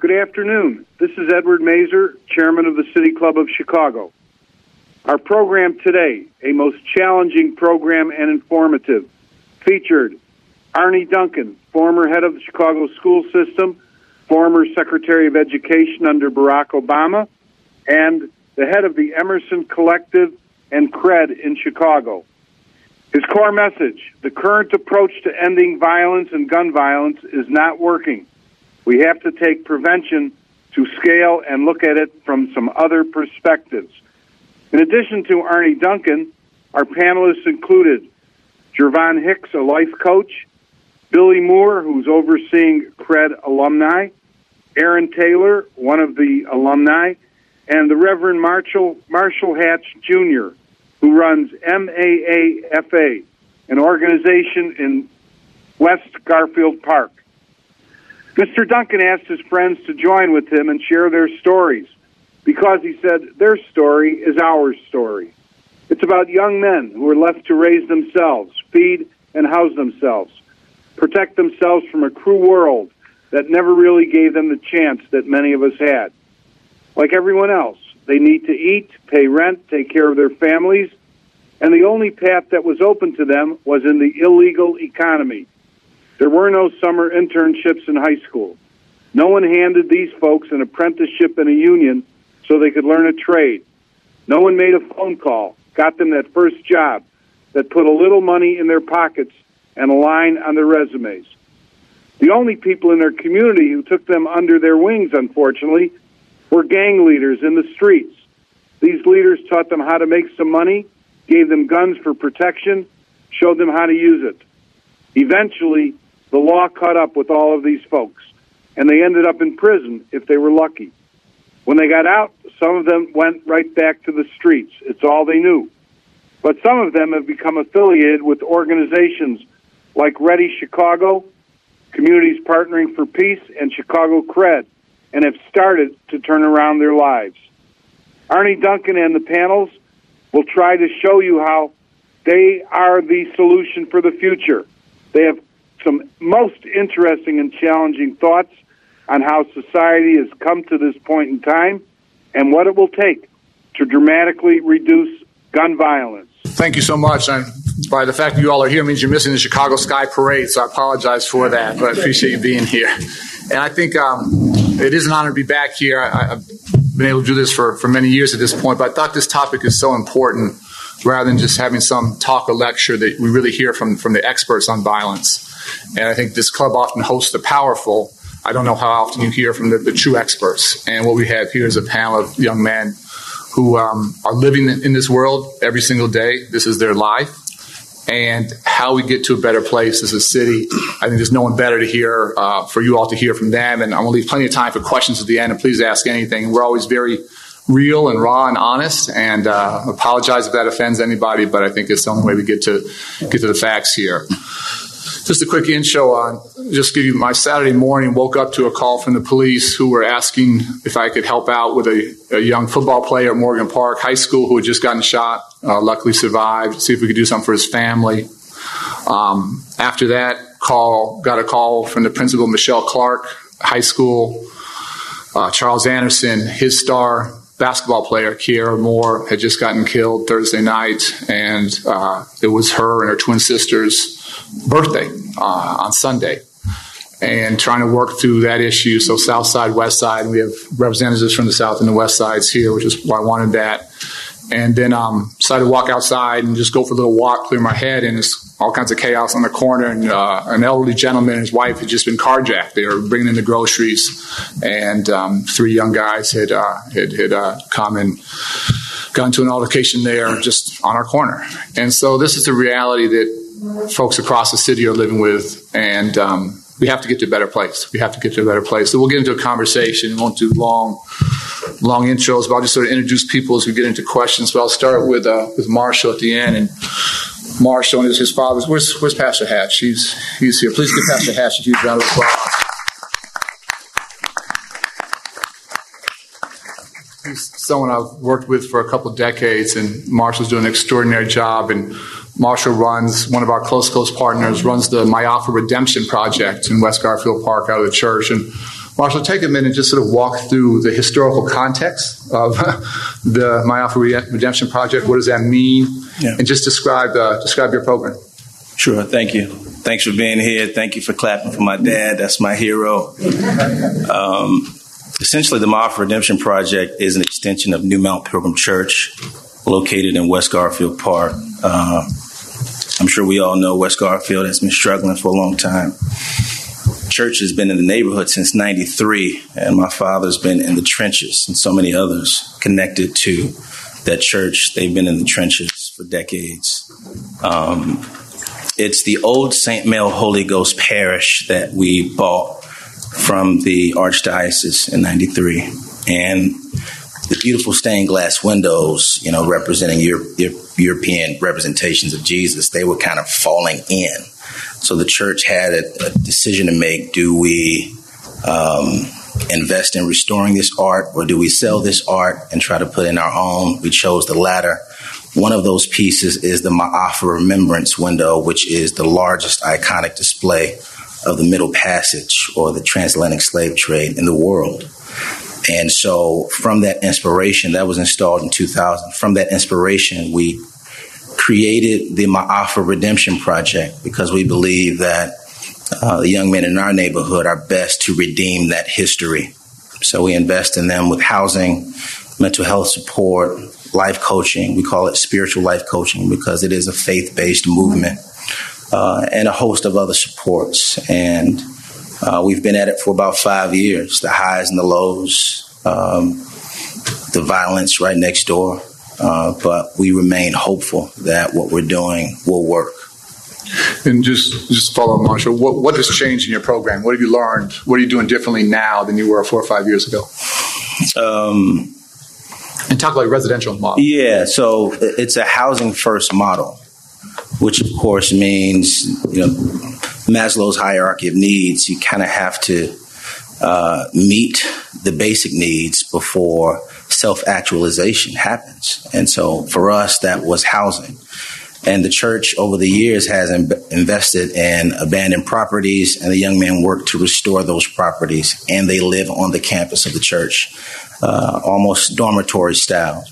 Good afternoon. This is Edward Mazur, Chairman of the City Club of Chicago. Our program today, a most challenging program and informative, featured Arne Duncan, former head of the Chicago school system, former Secretary of Education under Barack Obama, and the head of the Emerson Collective and CRED in Chicago. His core message the current approach to ending violence and gun violence is not working. We have to take prevention to scale and look at it from some other perspectives. In addition to Arne Duncan, our panelists included Jervon Hicks, a life coach, Billy Moore, who's overseeing CRED alumni, Aaron Taylor, one of the alumni, and the Reverend Marshall, Marshall Hatch Jr., who runs MAAFA, an organization in West Garfield Park. Mr. Duncan asked his friends to join with him and share their stories because he said their story is our story. It's about young men who are left to raise themselves, feed and house themselves, protect themselves from a cruel world that never really gave them the chance that many of us had. Like everyone else, they need to eat, pay rent, take care of their families, and the only path that was open to them was in the illegal economy. There were no summer internships in high school. No one handed these folks an apprenticeship in a union so they could learn a trade. No one made a phone call, got them that first job that put a little money in their pockets and a line on their resumes. The only people in their community who took them under their wings, unfortunately, were gang leaders in the streets. These leaders taught them how to make some money, gave them guns for protection, showed them how to use it. Eventually, the law caught up with all of these folks, and they ended up in prison if they were lucky. When they got out, some of them went right back to the streets. It's all they knew. But some of them have become affiliated with organizations like READI Chicago, Communities Partnering for Peace, and Chicago Cred, and have started to turn around their lives. Arne Duncan and the panels will try to show you how they are the solution for the future. They have some most interesting and challenging thoughts on how society has come to this point in time and what it will take to dramatically reduce gun violence. Thank you so much. And by the fact that you all are here means you're missing the Chicago Sky Parade, so I apologize for that, but I appreciate you being here. And I think um, it is an honor to be back here. I, have been able to do this for, for many years at this point, but I thought this topic is so important rather than just having some talk or lecture that we really hear from, from the experts on violence. And I think this club often hosts the powerful. I don't know how often you hear from the, the true experts. And what we have here is a panel of young men who um, are living in this world every single day. This is their life. And how we get to a better place as a city. I think there's no one better to hear, uh, for you all to hear from them. And I'm going to leave plenty of time for questions at the end. And please ask anything. We're always very real and raw and honest. And uh, apologize if that offends anybody, but I think it's the only way we get to get to the facts here. Just a quick intro on, just give you my Saturday morning, woke up to a call from the police who were asking if I could help out with a, a young football player at Morgan Park High School who had just gotten shot, uh, luckily survived, see if we could do something for his family. Um, after that call, got a call from the principal, Michele Clark, high school. Uh, Charles Anderson, his star basketball player, Kiera Moore, had just gotten killed Thursday night, and uh, it was her and her twin sister's birthday uh, on Sunday. And trying to work through that issue. So, South Side, West Side, we have representatives from the South and the West Sides here, which is why I wanted that. And then um, decided to walk outside and just go for a little walk, clear my head, and it's all kinds of chaos on the corner. And uh, an elderly gentleman and his wife had just been carjacked. They were bringing in the groceries, and um, three young guys had uh, had, had uh, come and gone to an altercation there just on our corner. And so this is the reality that folks across the city are living with, and um, we have to get to a better place. We have to get to a better place. So we'll get into a conversation. We won't do long, long intros, but I'll just sort of introduce people as we get into questions. But I'll start with uh, with Marshall at the end, and Marshall and his, his father. Where's Where's Pastor Hatch? He's he's here. Please give Pastor Hatch a huge round of applause. Someone I've worked with for a couple of decades, and Marshall's doing an extraordinary job. And Marshall runs, one of our close, close partners, runs the Ma'afa Redemption Project in West Garfield Park out of the church. And Marshall, take a minute and just sort of walk through the historical context of the Ma'afa Redemption Project. What does that mean? Yeah. And just describe uh, describe your program. Sure. Thank you. Thanks for being here. Thank you for clapping for my dad. That's my hero. Um, essentially, the Ma'afa Redemption Project is an extension of New Mount Pilgrim Church, located in West Garfield Park. Uh, I'm sure we all know West Garfield has been struggling for a long time church has been in the neighborhood since 93, and my father's been in the trenches, and so many others connected to that church. They've been in the trenches for decades. Um, it's the old St. Mel Holy Ghost parish that we bought from the Archdiocese in 93. And the beautiful stained glass windows, you know, representing European representations of Jesus, they were kind of falling in so the church had a, a decision to make. Do we um, invest in restoring this art or do we sell this art and try to put in our own? We chose the latter. One of those pieces is the Ma'afa Remembrance window, which is the largest iconic display of the Middle Passage or the transatlantic slave trade in the world. And so, from that inspiration, that was installed in 2000. From that inspiration, we created the Ma'afa Redemption Project because we believe that uh, the young men in our neighborhood are best to redeem that history. So we invest in them with housing, mental health support, life coaching. We call it spiritual life coaching because it is a faith based movement, uh, and a host of other supports. And uh, we've been at it for about five years the highs and the lows, um, the violence right next door, uh, but we remain hopeful that what we're doing will work. And just just follow Marshall. What what has changed in your program? What have you learned? What are you doing differently now than you were four or five years ago? Um, and talk about residential model. Yeah, so it's a housing first model, which of course means you know Maslow's hierarchy of needs. You kind of have to uh, meet the basic needs before self actualization happens. And so for us, that was housing. And the church over the years has Im- invested in abandoned properties, and the young men work to restore those properties, and they live on the campus of the church, uh, almost dormitory style.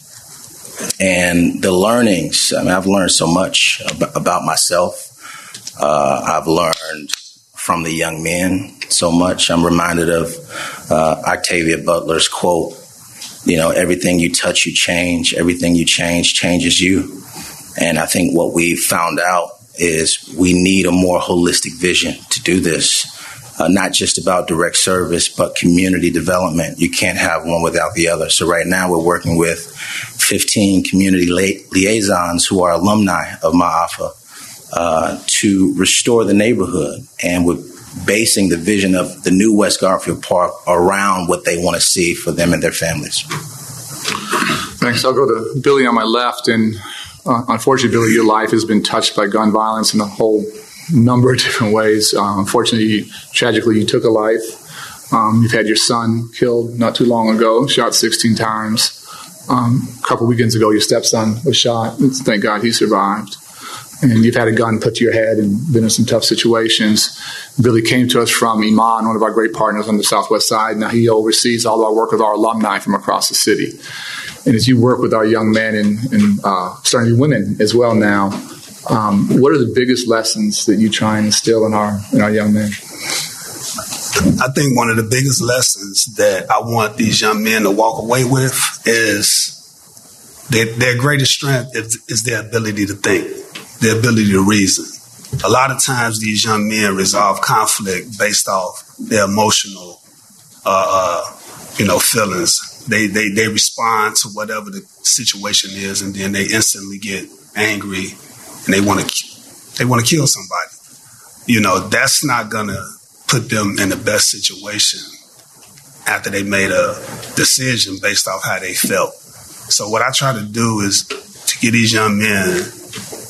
And the learnings, I mean, I've learned so much ab- about myself. Uh, I've learned from the young men so much. I'm reminded of uh, Octavia Butler's quote you know, everything you touch, you change. Everything you change changes you. And I think what we found out is we need a more holistic vision to do this. Uh, not just about direct service, but community development. You can't have one without the other. So right now we're working with 15 community li- liaisons who are alumni of Ma'afa uh, to restore the neighborhood. And we're basing the vision of the new West Garfield Park around what they want to see for them and their families. Thanks. I'll go to Billy on my left. And uh, unfortunately, Billy, your life has been touched by gun violence in a whole number of different ways. Uh, unfortunately, tragically, you took a life. Um, you've had your son killed not too long ago, shot 16 times. Um, a couple weekends ago, your stepson was shot. Thank God he survived and you've had a gun put to your head and been in some tough situations. Billy came to us from Iman, one of our great partners on the Southwest side. Now he oversees all our work with our alumni from across the city. And as you work with our young men and, and uh, starting women as well now, um, what are the biggest lessons that you try and instill in our in our young men? I think one of the biggest lessons that I want these young men to walk away with is their, their greatest strength is, is their ability to think their ability to reason. A lot of times, these young men resolve conflict based off their emotional, uh, uh, you know, feelings. They, they they respond to whatever the situation is, and then they instantly get angry, and they want to they want to kill somebody. You know, that's not gonna put them in the best situation after they made a decision based off how they felt. So what I try to do is to get these young men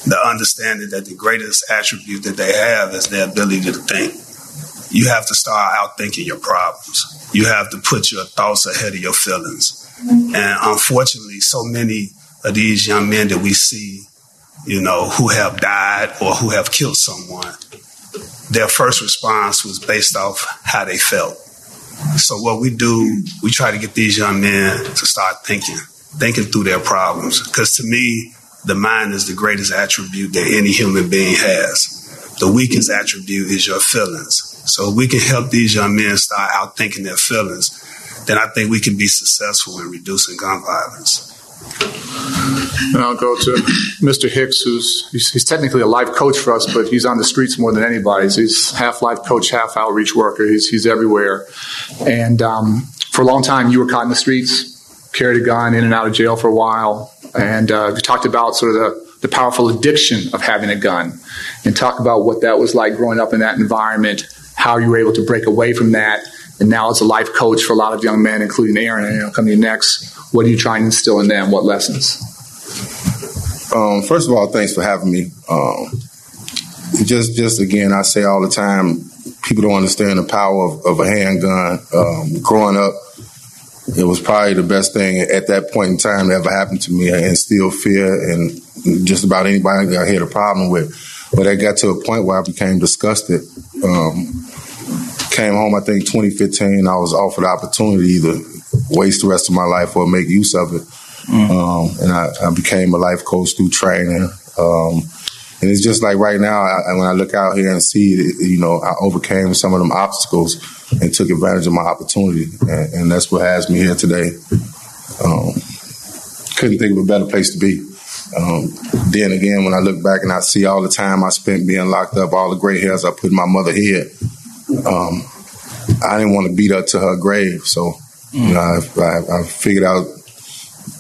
the understanding that the greatest attribute that they have is their ability to think. You have to start out thinking your problems. You have to put your thoughts ahead of your feelings. And unfortunately, so many of these young men that we see, you know, who have died or who have killed someone, their first response was based off how they felt. So what we do, we try to get these young men to start thinking, thinking through their problems. Because to me, the mind is the greatest attribute that any human being has. The weakest attribute is your feelings. So if we can help these young men start out thinking their feelings, then I think we can be successful in reducing gun violence. And I'll go to Mr. Hicks, who's he's, he's, technically a life coach for us, but he's on the streets more than anybody. So he's half life coach, half outreach worker. He's, he's everywhere. And um, for a long time, you were caught in the streets, carried a gun, in and out of jail for a while. And uh, we talked about sort of the, the powerful addiction of having a gun and talk about what that was like growing up in that environment, how you were able to break away from that. And now, as a life coach for a lot of young men, including Aaron, and you know, coming next, what are you trying to instill in them? What lessons? Um, first of all, thanks for having me. Um, just, just again, I say all the time, people don't understand the power of, of a handgun. Um, growing up, it was probably the best thing at that point in time that ever happened to me. I instilled fear and just about anybody I had a problem with. But I got to a point where I became disgusted. Um, came home, I think 2015, I was offered the opportunity to waste the rest of my life or make use of it. Mm. Um, and I, I, became a life coach through training. Um, and it's just like right now, I, when I look out here and see, it, you know, I overcame some of them obstacles and took advantage of my opportunity. And, and that's what has me here today. Um, couldn't think of a better place to be. Um, then again, when I look back and I see all the time I spent being locked up, all the gray hairs I put in my mother head, um, I didn't want to beat her to her grave. So, mm. you know, I, I, figured out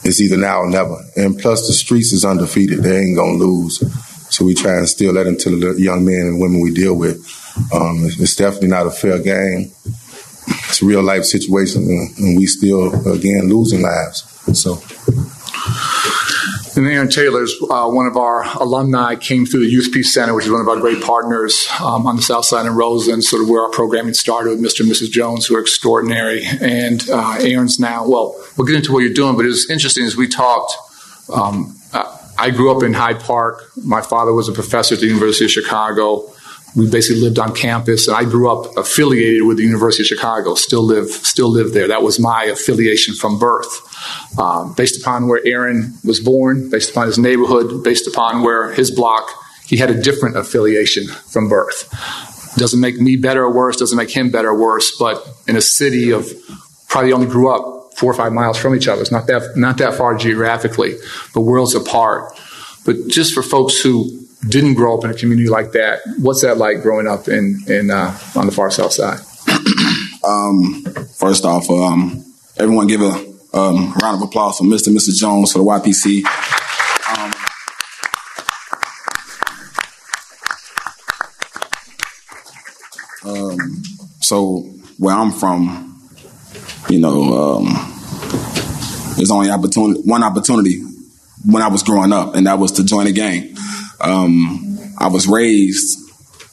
it's either now or never. And plus, the streets is undefeated; they ain't gonna lose. So we try and instill that into the young men and women we deal with. Um, it's definitely not a fair game. It's a real life situation, and we still again losing lives. So. And Aaron Taylor's uh, one of our alumni, came through the Youth Peace Center, which is one of our great partners um, on the South Side in Roseland, sort of where our programming started with Mr. and Mrs. Jones, who are extraordinary. And uh, Aaron's now, well, we'll get into what you're doing, but it was interesting as we talked. Um, I grew up in Hyde Park. My father was a professor at the University of Chicago we basically lived on campus, and I grew up affiliated with the University of Chicago. Still live, still live there. That was my affiliation from birth, um, based upon where Aaron was born, based upon his neighborhood, based upon where his block. He had a different affiliation from birth. Doesn't make me better or worse. Doesn't make him better or worse. But in a city of probably only grew up four or five miles from each other. It's not that not that far geographically, but worlds apart. But just for folks who didn't grow up in a community like that, what's that like growing up in, in uh, on the far south side? um, first off, um, everyone give a um, round of applause for Mr. and Mrs. Jones for the YPC. Um, um, so where I'm from, you know, um, there's only opportunity, one opportunity when I was growing up, and that was to join a gang. Um, I was raised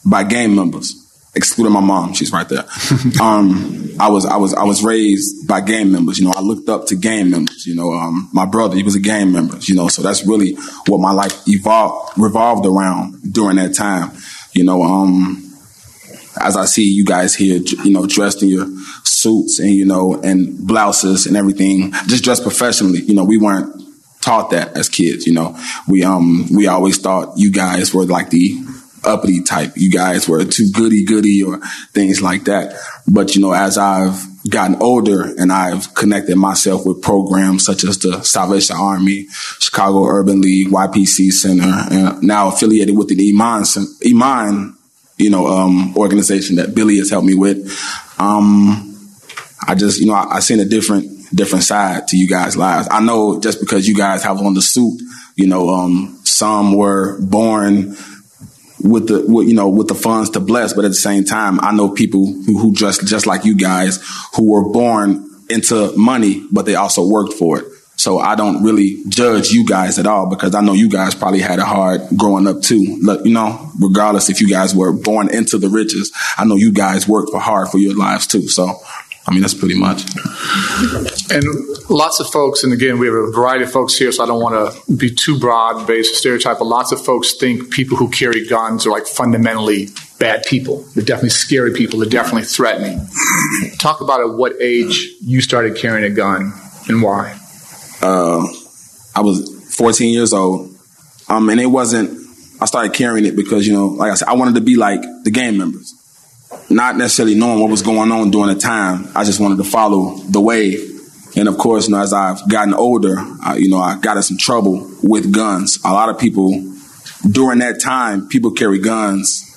by gang members, excluding my mom. She's right there. um, I was, I was, I was raised by gang members. You know, I looked up to gang members. You know, um, my brother, he was a gang member. You know, so that's really what my life evolved, revolved around during that time. You know, um, as I see you guys here, you know, dressed in your suits and, you know, and blouses and everything, just dressed professionally. You know, we weren't taught that as kids. You know, we um we always thought you guys were like the uppity type. You guys were too goody goody or things like that. But you know, as I've gotten older and I've connected myself with programs such as the Salvation Army, Chicago Urban League, YPC Center, and now affiliated with the Iman Iman, you know, um, organization that Billy has helped me with. Um, I just, you know, I, I seen a different different side to you guys' lives. I know just because you guys have on the suit, you know, um, some were born with the with, you know with the funds to bless, but at the same time, I know people who, who dress just like you guys who were born into money, but they also worked for it. So I don't really judge you guys at all because I know you guys probably had a hard growing up too. Look, You know, regardless if you guys were born into the riches, I know you guys worked for hard for your lives too. So I mean, that's pretty much. And lots of folks, and again, we have a variety of folks here, so I don't want to be too broad based stereotype, but lots of folks think people who carry guns are like fundamentally bad people. They're definitely scary people. They're definitely threatening. Talk about at what age you started carrying a gun and why. Uh, I was 14 years old, um, and it wasn't. I started carrying it because you know, like I said, I wanted to be like the gang members, not necessarily knowing what was going on during the time. I just wanted to follow the wave. And of course, you know, as I've gotten older, I, you know, I got in some trouble with guns. A lot of people during that time, people carry guns,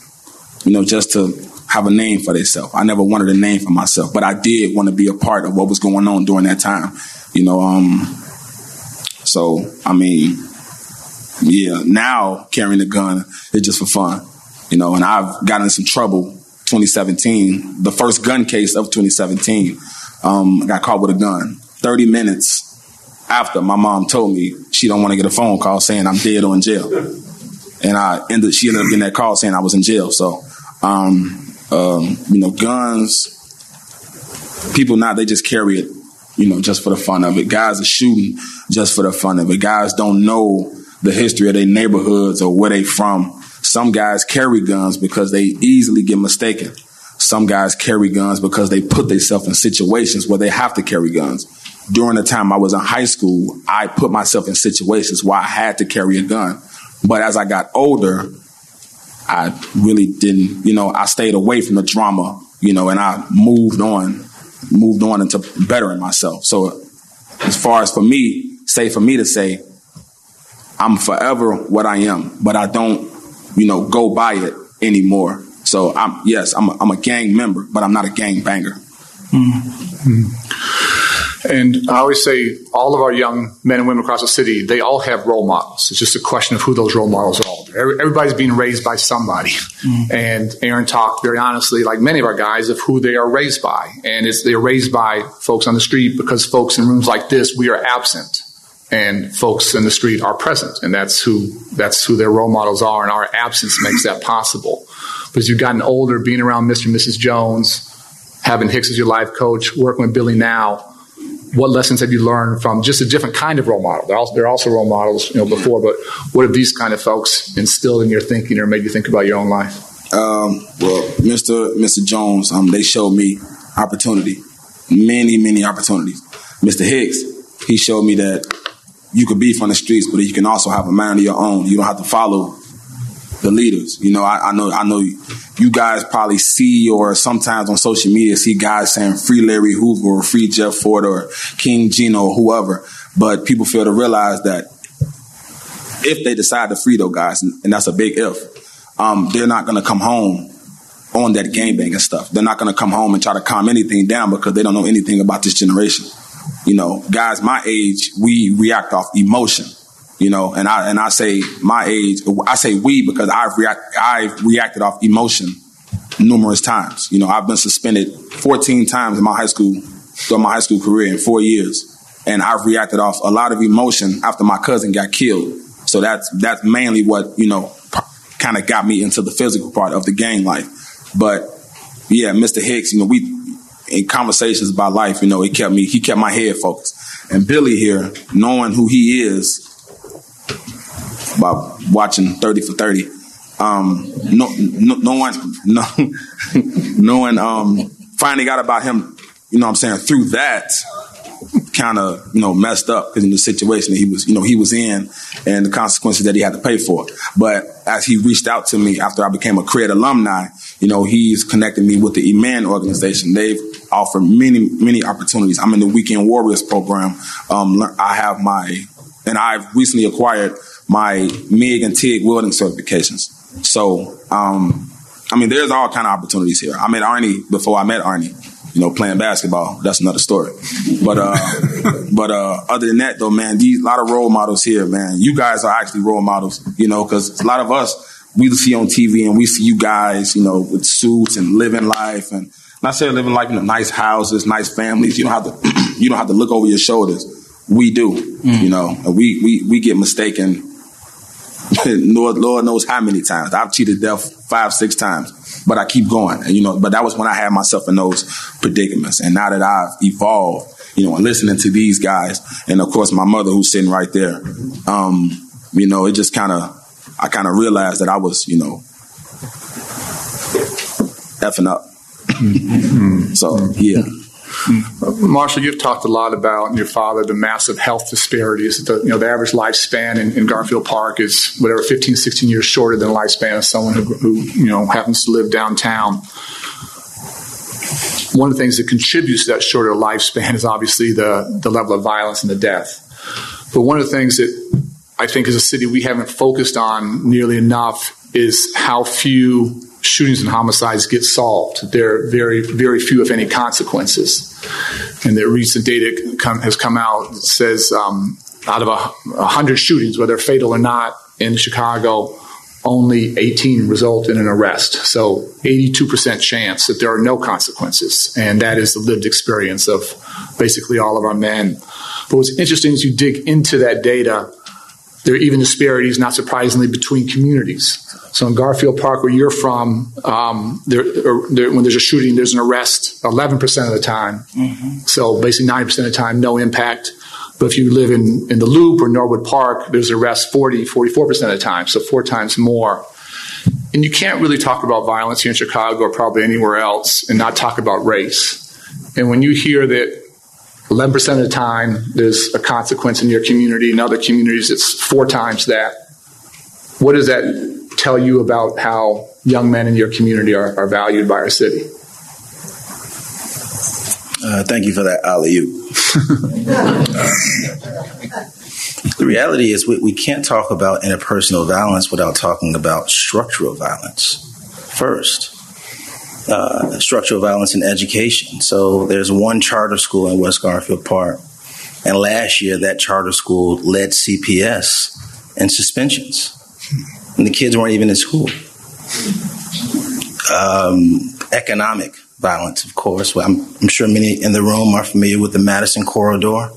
you know, just to have a name for themselves. I never wanted a name for myself, but I did want to be a part of what was going on during that time. You know, um, so I mean, yeah, now carrying a gun is just for fun, you know, and I've gotten in some trouble 2017, the first gun case of 2017. Um, I got caught with a gun 30 minutes after my mom told me she don't want to get a phone call saying I'm dead or in jail. And I ended, she ended up getting that call saying I was in jail. So, um, um, you know, guns, people now, they just carry it, you know, just for the fun of it. Guys are shooting just for the fun of it. Guys don't know the history of their neighborhoods or where they from. Some guys carry guns because they easily get mistaken. Some guys carry guns because they put themselves in situations where they have to carry guns. During the time I was in high school, I put myself in situations where I had to carry a gun. But as I got older, I really didn't, you know, I stayed away from the drama, you know, and I moved on, moved on into bettering myself. So as far as for me, say for me to say, I'm forever what I am, but I don't, you know, go by it anymore. So I'm yes, I'm a, I'm a gang member, but I'm not a gang banger. Mm-hmm. And I always say, all of our young men and women across the city, they all have role models. It's just a question of who those role models are. Everybody's being raised by somebody. Mm. And Aaron talked very honestly, like many of our guys, of who they are raised by. And it's, they're raised by folks on the street because folks in rooms like this, we are absent. And folks in the street are present. And that's who, that's who their role models are. And our absence makes that possible. But as you've gotten older, being around Mr. and Mrs. Jones, having Hicks as your life coach, working with Billy now, what lessons have you learned from just a different kind of role model? They're also, they're also role models, you know, before, but what have these kind of folks instilled in your thinking or made you think about your own life? Um, well, Mr. Mr. Jones, um, they showed me opportunity, many, many opportunities. Mr. Hicks, he showed me that you could be from the streets, but you can also have a mind of your own. You don't have to follow the leaders. You know, I, I, know, I know you guys probably see or sometimes on social media see guys saying free Larry Hoover or free Jeff Fort or King Gino or whoever, but people fail to realize that if they decide to free those guys, and that's a big if, um, they're not going to come home on that game bang and stuff. They're not going to come home and try to calm anything down because they don't know anything about this generation. You know, guys my age, we react off emotion you know, and I and I say my age, I say we because I've react, I've reacted off emotion numerous times. You know, I've been suspended 14 times in my high school through my high school career in four years, and I've reacted off a lot of emotion after my cousin got killed. So that's that's mainly what you know kind of got me into the physical part of the gang life. But yeah, Mr. Hicks, you know, we in conversations about life, you know, he kept me, he kept my head focused. And Billy here, knowing who he is, by watching 30 for 30. Um, no, no, no one, no, no one, um, finally got about him, you know what I'm saying, through that kind of, you know, messed up because in the situation that he was, you know, he was in and the consequences that he had to pay for. But as he reached out to me after I became a CRED alumni, you know, he's connected me with the IMAN organization. They've offered many, many opportunities. I'm in the Weekend Warriors program. Um, I have my, and I've recently acquired my MIG and TIG welding certifications. So, um, I mean, there's all kind of opportunities here. I met Arne before I met Arne. You know, playing basketball. That's another story. But uh, but uh, other than that, though, man, these a lot of role models here, man. You guys are actually role models. You know, because a lot of us we see on TV and we see you guys, you know, with suits and living life and not saying living life in you know, nice houses, nice families. You don't have to you don't have to look over your shoulders. We do, mm. you know. We we we get mistaken Lord, Lord knows how many times. I've cheated death five, six times, but I keep going. And, you know, but that was when I had myself in those predicaments. And now that I've evolved, you know, and listening to these guys, and of course my mother who's sitting right there, um, you know, it just kind of, I kind of realized that I was, you know, effing up. Mm-hmm. so mm-hmm. yeah. Mm-hmm. Marshall, you've talked a lot about your father, the massive health disparities. The, you know, the average lifespan in, in, Garfield Park is whatever 15, 16 years shorter than the lifespan of someone who, who, you know, happens to live downtown. One of the things that contributes to that shorter lifespan is obviously the, the level of violence and the death. But one of the things that I think as a city we haven't focused on nearly enough is how few shootings and homicides get solved. There are very, very few, if any, consequences. And the recent data come, has come out that says um, out of a, hundred shootings, whether fatal or not, in Chicago, only 18 result in an arrest. So 82% chance that there are no consequences. And that is the lived experience of basically all of our men. But what's interesting is you dig into that data, there are even disparities, not surprisingly, between communities. So in Garfield Park, where you're from, um, there, there, when there's a shooting, there's an arrest 11% of the time. Mm-hmm. So basically 90% of the time, no impact. But if you live in, in the Loop or Norwood Park, there's arrests 40, 44% of the time, so four times more. And you can't really talk about violence here in Chicago or probably anywhere else and not talk about race. And when you hear that 11% of the time there's a consequence in your community, in other communities it's four times that, what does that tell you about how young men in your community are, are valued by our city? Uh, thank you for that Ali. alley the reality is, we, we can't talk about interpersonal violence without talking about structural violence first. Uh, structural violence in education. So there's one charter school in West Garfield Park, and last year that charter school led CPS in suspensions, and the kids weren't even in school. Um, economic violence, of course. I'm, I'm, sure many in the room are familiar with the Madison corridor,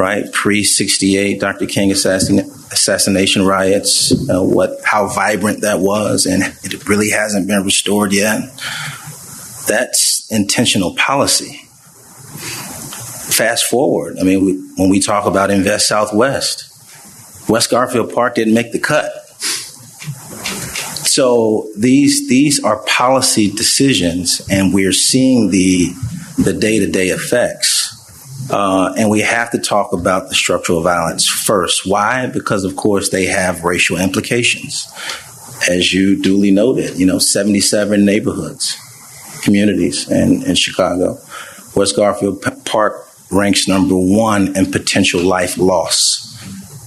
right? Pre 68 Dr. King assassin, assassination riots, uh, what, how vibrant that was, and it really hasn't been restored yet. That's intentional policy. Fast forward, I mean, we, when we talk about Invest South/West, West Garfield Park didn't make the cut so these these are policy decisions, and we're seeing the the day to day effects. Uh, and we have to talk about the structural violence first. Why? Because of course they have racial implications, as you duly noted. You know, seventy-seven neighborhoods, communities in, in Chicago. West Garfield Park ranks number one in potential life loss,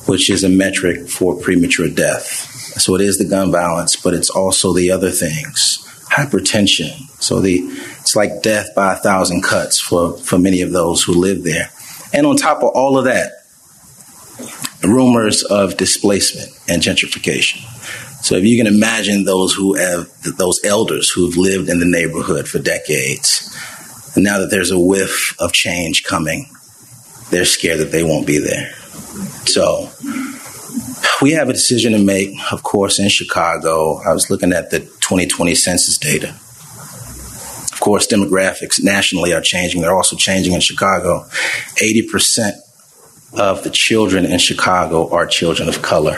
which is a metric for premature death. So it is the gun violence, but it's also the other things. Hypertension. So the it's like death by a thousand cuts for, for many of those who live there. And on top of all of that, rumors of displacement and gentrification. So if you can imagine those who have those elders who've lived in the neighborhood for decades, and now that there's a whiff of change coming, they're scared that they won't be there. So we have a decision to make, of course, in Chicago. I was looking at the 2020 census data. Of course, demographics nationally are changing. They're also changing in Chicago. 80% of the children in Chicago are children of color.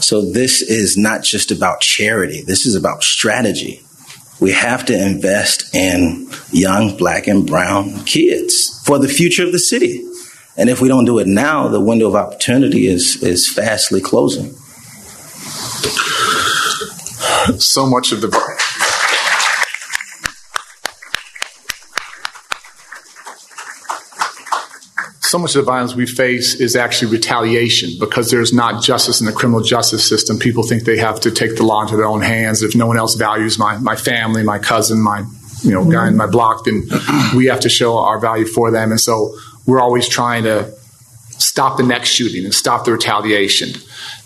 So this is not just about charity. This is about strategy. We have to invest in young black and brown kids for the future of the city. And if we don't do it now, the window of opportunity is is fastly closing. So much of the so much of the violence we face is actually retaliation because there's not justice in the criminal justice system. People think they have to take the law into their own hands. If no one else values my, my family, my cousin, my you know guy in my block, then we have to show our value for them. And so we're always trying to stop the next shooting and stop the retaliation.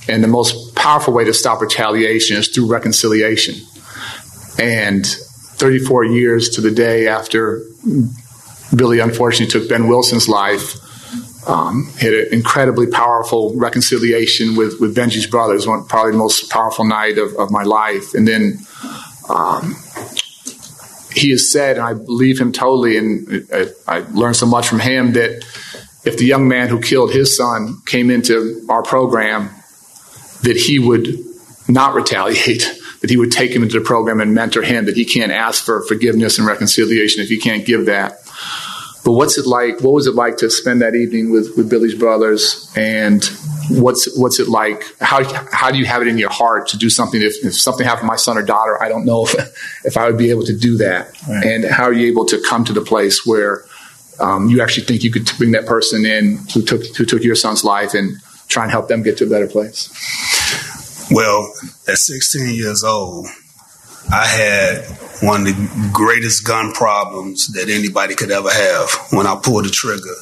And the most powerful way to stop retaliation is through reconciliation. And 34 years to the day after Billy unfortunately took Ben Wilson's life, um, had an incredibly powerful reconciliation with, with Benji's brothers, one, probably the most powerful night of, of my life. And then um, he has said, and I believe him totally, and I, I learned so much from him that if the young man who killed his son came into our program, that he would not retaliate, that he would take him into the program and mentor him, that he can't ask for forgiveness and reconciliation if he can't give that. But what's it like? What was it like to spend that evening with, with Billy's brothers? And what's what's it like? How how do you have it in your heart to do something? If, if something happened to my son or daughter, I don't know if if I would be able to do that. Right. And how are you able to come to the place where um, you actually think you could bring that person in who took who took your son's life and try and help them get to a better place? Well, at 16 years old, I had one of the greatest gun problems that anybody could ever have when I pulled the trigger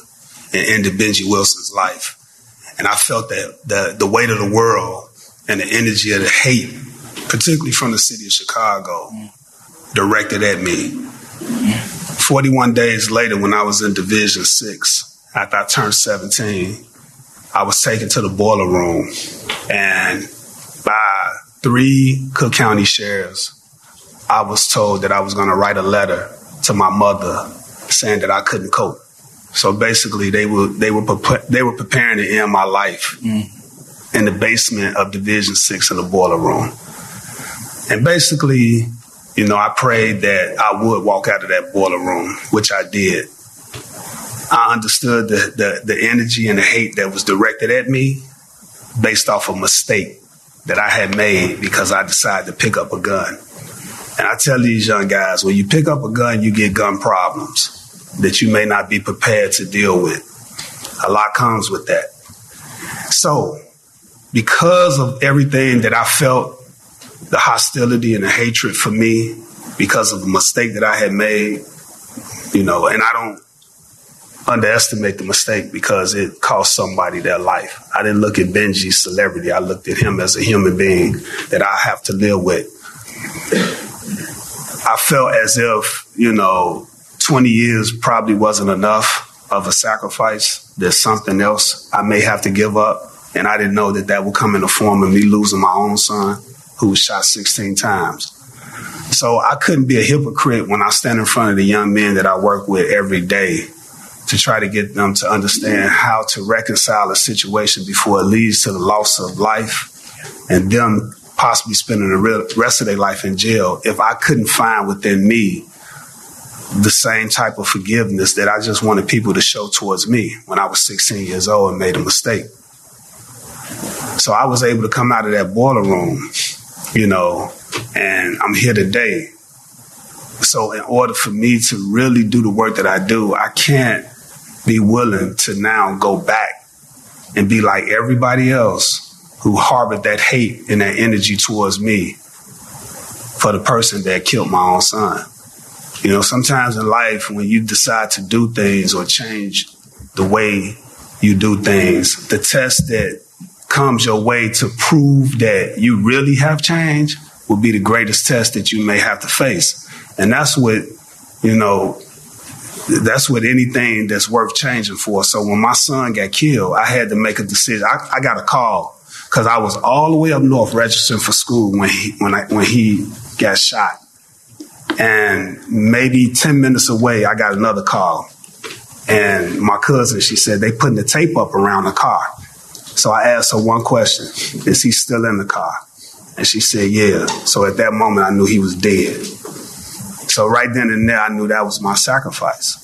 and ended Benji Wilson's life. And I felt that the, the weight of the world and the energy of the hate, particularly from the city of Chicago, directed at me. 41 days later, when I was in Division 6, after I turned 17, I was taken to the boiler room and by three Cook County sheriffs, I was told that I was going to write a letter to my mother saying that I couldn't cope. So basically, they were they were they were preparing to end my life mm. in the basement of Division Six in the boiler room. And basically, you know, I prayed that I would walk out of that boiler room, which I did. I understood the, the, the energy and the hate that was directed at me based off a mistake that I had made because I decided to pick up a gun. And I tell these young guys, when you pick up a gun, you get gun problems that you may not be prepared to deal with. A lot comes with that. So, because of everything that I felt, the hostility and the hatred for me, because of the mistake that I had made, you know, and I don't underestimate the mistake because it cost somebody their life. I didn't look at Benji's celebrity. I looked at him as a human being that I have to live with. I felt as if, you know, 20 years probably wasn't enough of a sacrifice. There's something else I may have to give up. And I didn't know that that would come in the form of me losing my own son, who was shot 16 times. So I couldn't be a hypocrite when I stand in front of the young men that I work with every day to try to get them to understand how to reconcile a situation before it leads to the loss of life and them possibly spending the rest of their life in jail if I couldn't find within me the same type of forgiveness that I just wanted people to show towards me when I was 16 years old and made a mistake. So I was able to come out of that boiler room, you know, and I'm here today. So in order for me to really do the work that I do, I can't be willing to now go back and be like everybody else who harbored that hate and that energy towards me for the person that killed my own son. You know, sometimes in life, when you decide to do things or change the way you do things, the test that comes your way to prove that you really have changed will be the greatest test that you may have to face. And that's what, you know, that's what anything that's worth changing for. So when my son got killed, I had to make a decision. I, I got a call because I was all the way up north registering for school when he when I when he got shot, and maybe ten minutes away, I got another call, and my cousin she said they putting the tape up around the car. So I asked her one question: Is he still in the car? And she said, Yeah. So at that moment, I knew he was dead. So right then and there, I knew that was my sacrifice.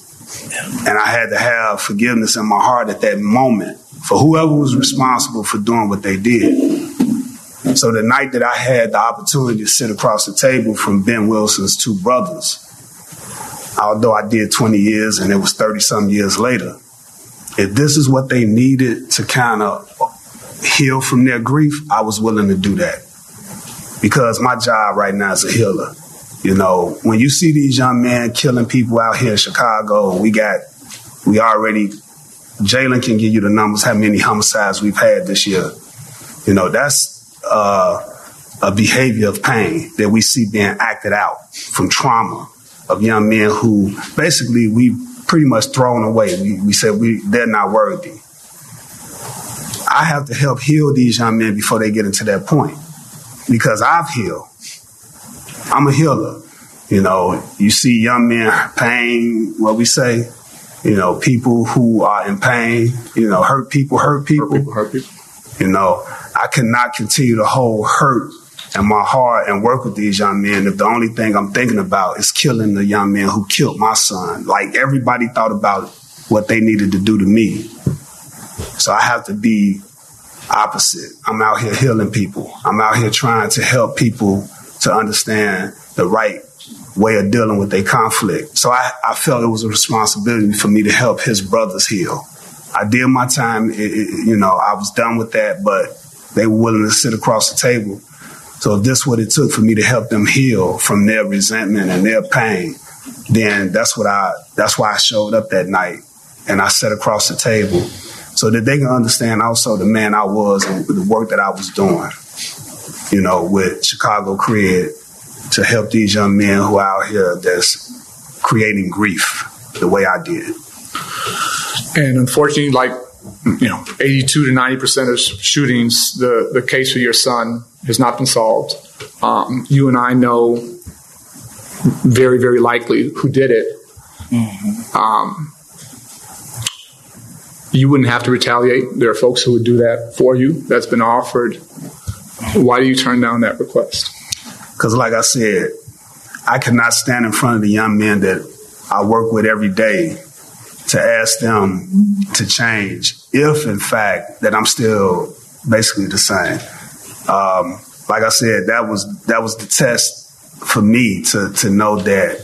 And I had to have forgiveness in my heart at that moment for whoever was responsible for doing what they did. So the night that I had the opportunity to sit across the table from Ben Wilson's two brothers, although I did 20 years and it was 30 some years later, if this is what they needed to kind of heal from their grief, I was willing to do that. Because my job right now is a healer. You know, when you see these young men killing people out here in Chicago, we got, we already, Jalen can give you the numbers, how many homicides we've had this year. You know, that's uh, a behavior of pain that we see being acted out from trauma of young men who basically we pretty much thrown away. We, we said we they're not worthy. I have to help heal these young men before they get into that point because I've healed. I'm a healer. You know, you see young men pain, what we say, you know, people who are in pain, you know, hurt people, hurt people. Hurt people, hurt people. You know, I cannot continue to hold hurt in my heart and work with these young men if the only thing I'm thinking about is killing the young man who killed my son. Like everybody thought about what they needed to do to me. So I have to be opposite. I'm out here healing people. I'm out here trying to help people to understand the right way of dealing with their conflict. So I, I felt it was a responsibility for me to help his brothers heal. I did my time, it, it, you know, I was done with that, but they were willing to sit across the table. So if this is what it took for me to help them heal from their resentment and their pain, then that's what I that's why I showed up that night and I sat across the table so that they can understand also the man I was and the work that I was doing, you know, with Chicago Cred to help these young men who are out here that's creating grief the way I did. And unfortunately, like you know, 82 to 90 percent of shootings, the the case for your son has not been solved. Um, you and I know very, very likely who did it. Mm-hmm. Um, you wouldn't have to retaliate. There are folks who would do that for you. That's been offered. Why do you turn down that request? Because, like I said, I cannot stand in front of the young men that I work with every day to ask them to change if, in fact, that I'm still basically the same. Um, like I said, that was that was the test for me to to know that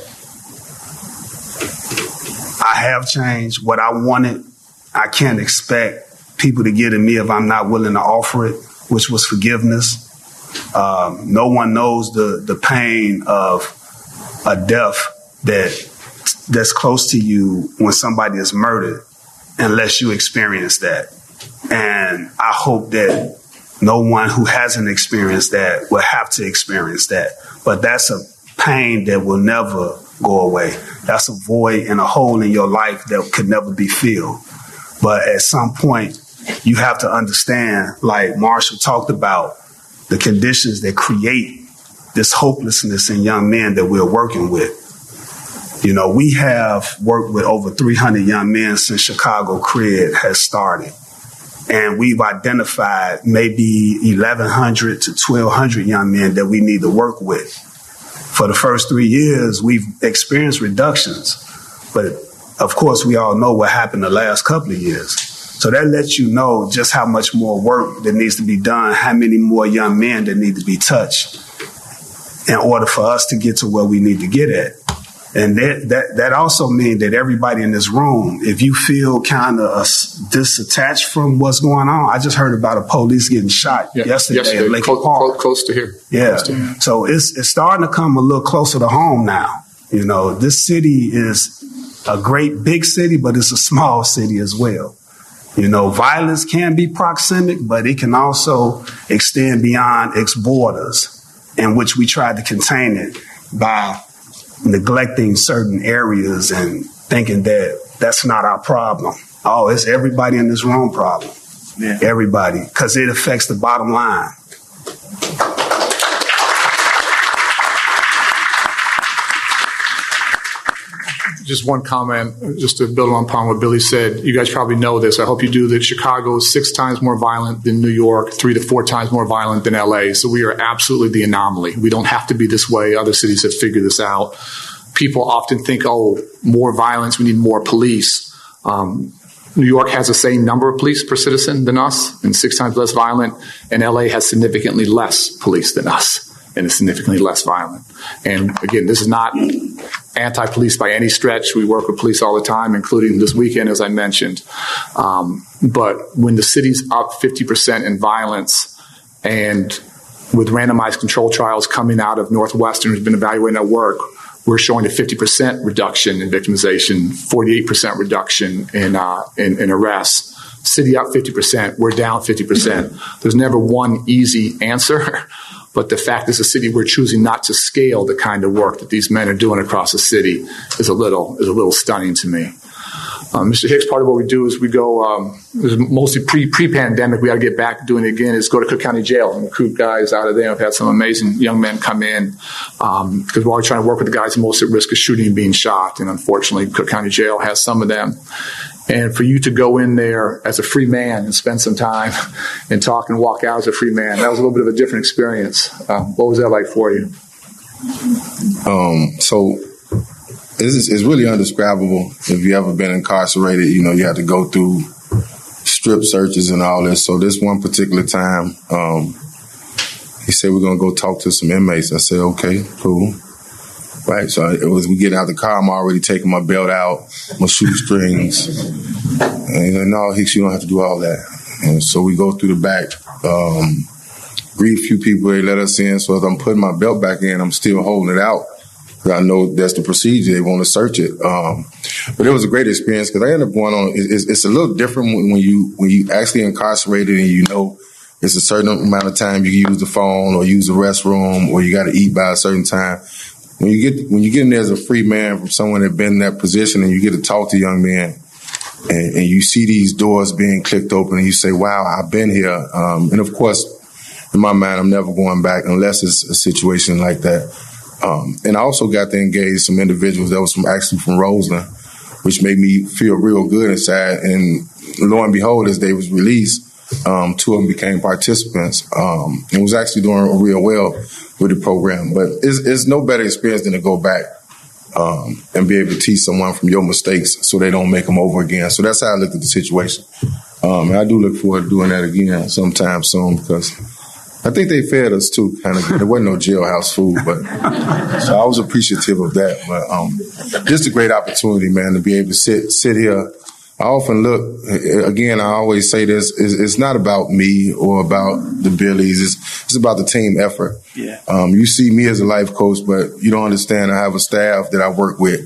I have changed what I wanted. I can't expect people to get in me if I'm not willing to offer it, which was forgiveness. Um, no one knows the the pain of a death that that's close to you when somebody is murdered unless you experience that. And I hope that no one who hasn't experienced that will have to experience that. But that's a pain that will never go away. That's a void and a hole in your life that could never be filled. But at some point, you have to understand, like Marshall talked about, the conditions that create this hopelessness in young men that we're working with. You know, we have worked with over 300 young men since Chicago Cred has started and we've identified maybe 1,100 to 1,200 young men that we need to work with. For the first three years, we've experienced reductions, but of course, we all know what happened the last couple of years. So that lets you know just how much more work that needs to be done, how many more young men that need to be touched in order for us to get to where we need to get at. And that, that, that also means that everybody in this room, if you feel kind of disattached from what's going on, I just heard about a police getting shot yeah. yesterday, yesterday, at Lake close, Park. Close to here. Yeah. To here. So it's, it's starting to come a little closer to home now. You know, this city is a great big city, but it's a small city as well. You know, violence can be proxemic, but it can also extend beyond its borders, in which we try to contain it by neglecting certain areas and thinking that that's not our problem. Oh, it's everybody in this room problem. Yeah. Everybody, because it affects the bottom line. Just one comment, just to build on what Billy said. You guys probably know this. I hope you do that. Chicago is six times more violent than New York, three to four times more violent than LA. So we are absolutely the anomaly. We don't have to be this way. Other cities have figured this out. People often think, oh, more violence, we need more police. Um, New York has the same number of police per citizen than us and six times less violent, and LA has significantly less police than us and is significantly less violent. And again, this is not anti police by any stretch. We work with police all the time, including this weekend, as I mentioned. Um, but when the city's up 50% in violence and with randomized control trials coming out of Northwestern, who's been evaluating our work, we're showing a 50% reduction in victimization, 48% reduction in, uh, in, in arrests. City up 50%, we're down 50%. There's never one easy answer. But the fact is, a city we're choosing not to scale the kind of work that these men are doing across the city is a little is a little stunning to me. Um, Mr. Hicks, part of what we do is we go, um, mostly pre pre pandemic. We got to get back doing it again. Is go to Cook County Jail and recruit guys out of there. I've had some amazing young men come in because um, we're always trying to work with the guys most at risk of shooting and being shot. And unfortunately, Cook County Jail has some of them. And for you to go in there as a free man and spend some time and talk and walk out as a free man, that was a little bit of a different experience. Um, what was that like for you? Um, so it's, it's really undescribable. If you ever been incarcerated, you know, you have to go through strip searches and all this. So this one particular time, um, he said, we're going to go talk to some inmates. I said, okay, cool. Right. So it was, we get out the car. I'm already taking my belt out, my shoestrings. And he's like, no, Hicks, you don't have to do all that. And so we go through the back, um, greet a few people. They let us in. So as I'm putting my belt back in, I'm still holding it out. I know that's the procedure. They want to search it. Um, but it was a great experience because I ended up going on. It's, it's, a little different when you when you actually incarcerated and you know it's a certain amount of time you can use the phone or use the restroom or you got to eat by a certain time. When you get when you get in there as a free man from someone that been in that position and you get to talk to young men and, and you see these doors being clicked open and you say, "Wow, I've been here." Um, and of course, in my mind, I'm never going back unless it's a situation like that. Um, and I also got to engage some individuals that was from actually from Roseland, which made me feel real good inside. And lo and behold, as they was released, um, two of them became participants um, and was actually doing real well with the program. But it's, it's no better experience than to go back um, and be able to teach someone from your mistakes so they don't make them over again. So that's how I looked at the situation. Um, and I do look forward to doing that again sometime soon because I think they fed us too, kind of. There wasn't no jailhouse food, but so I was appreciative of that. But um, just a great opportunity, man, to be able to sit sit here. I often look again. I always say this: it's, not about me or about the Billies. It's it's about the team effort. Yeah. Um, you see me as a life coach, but you don't understand. I have a staff that I work with.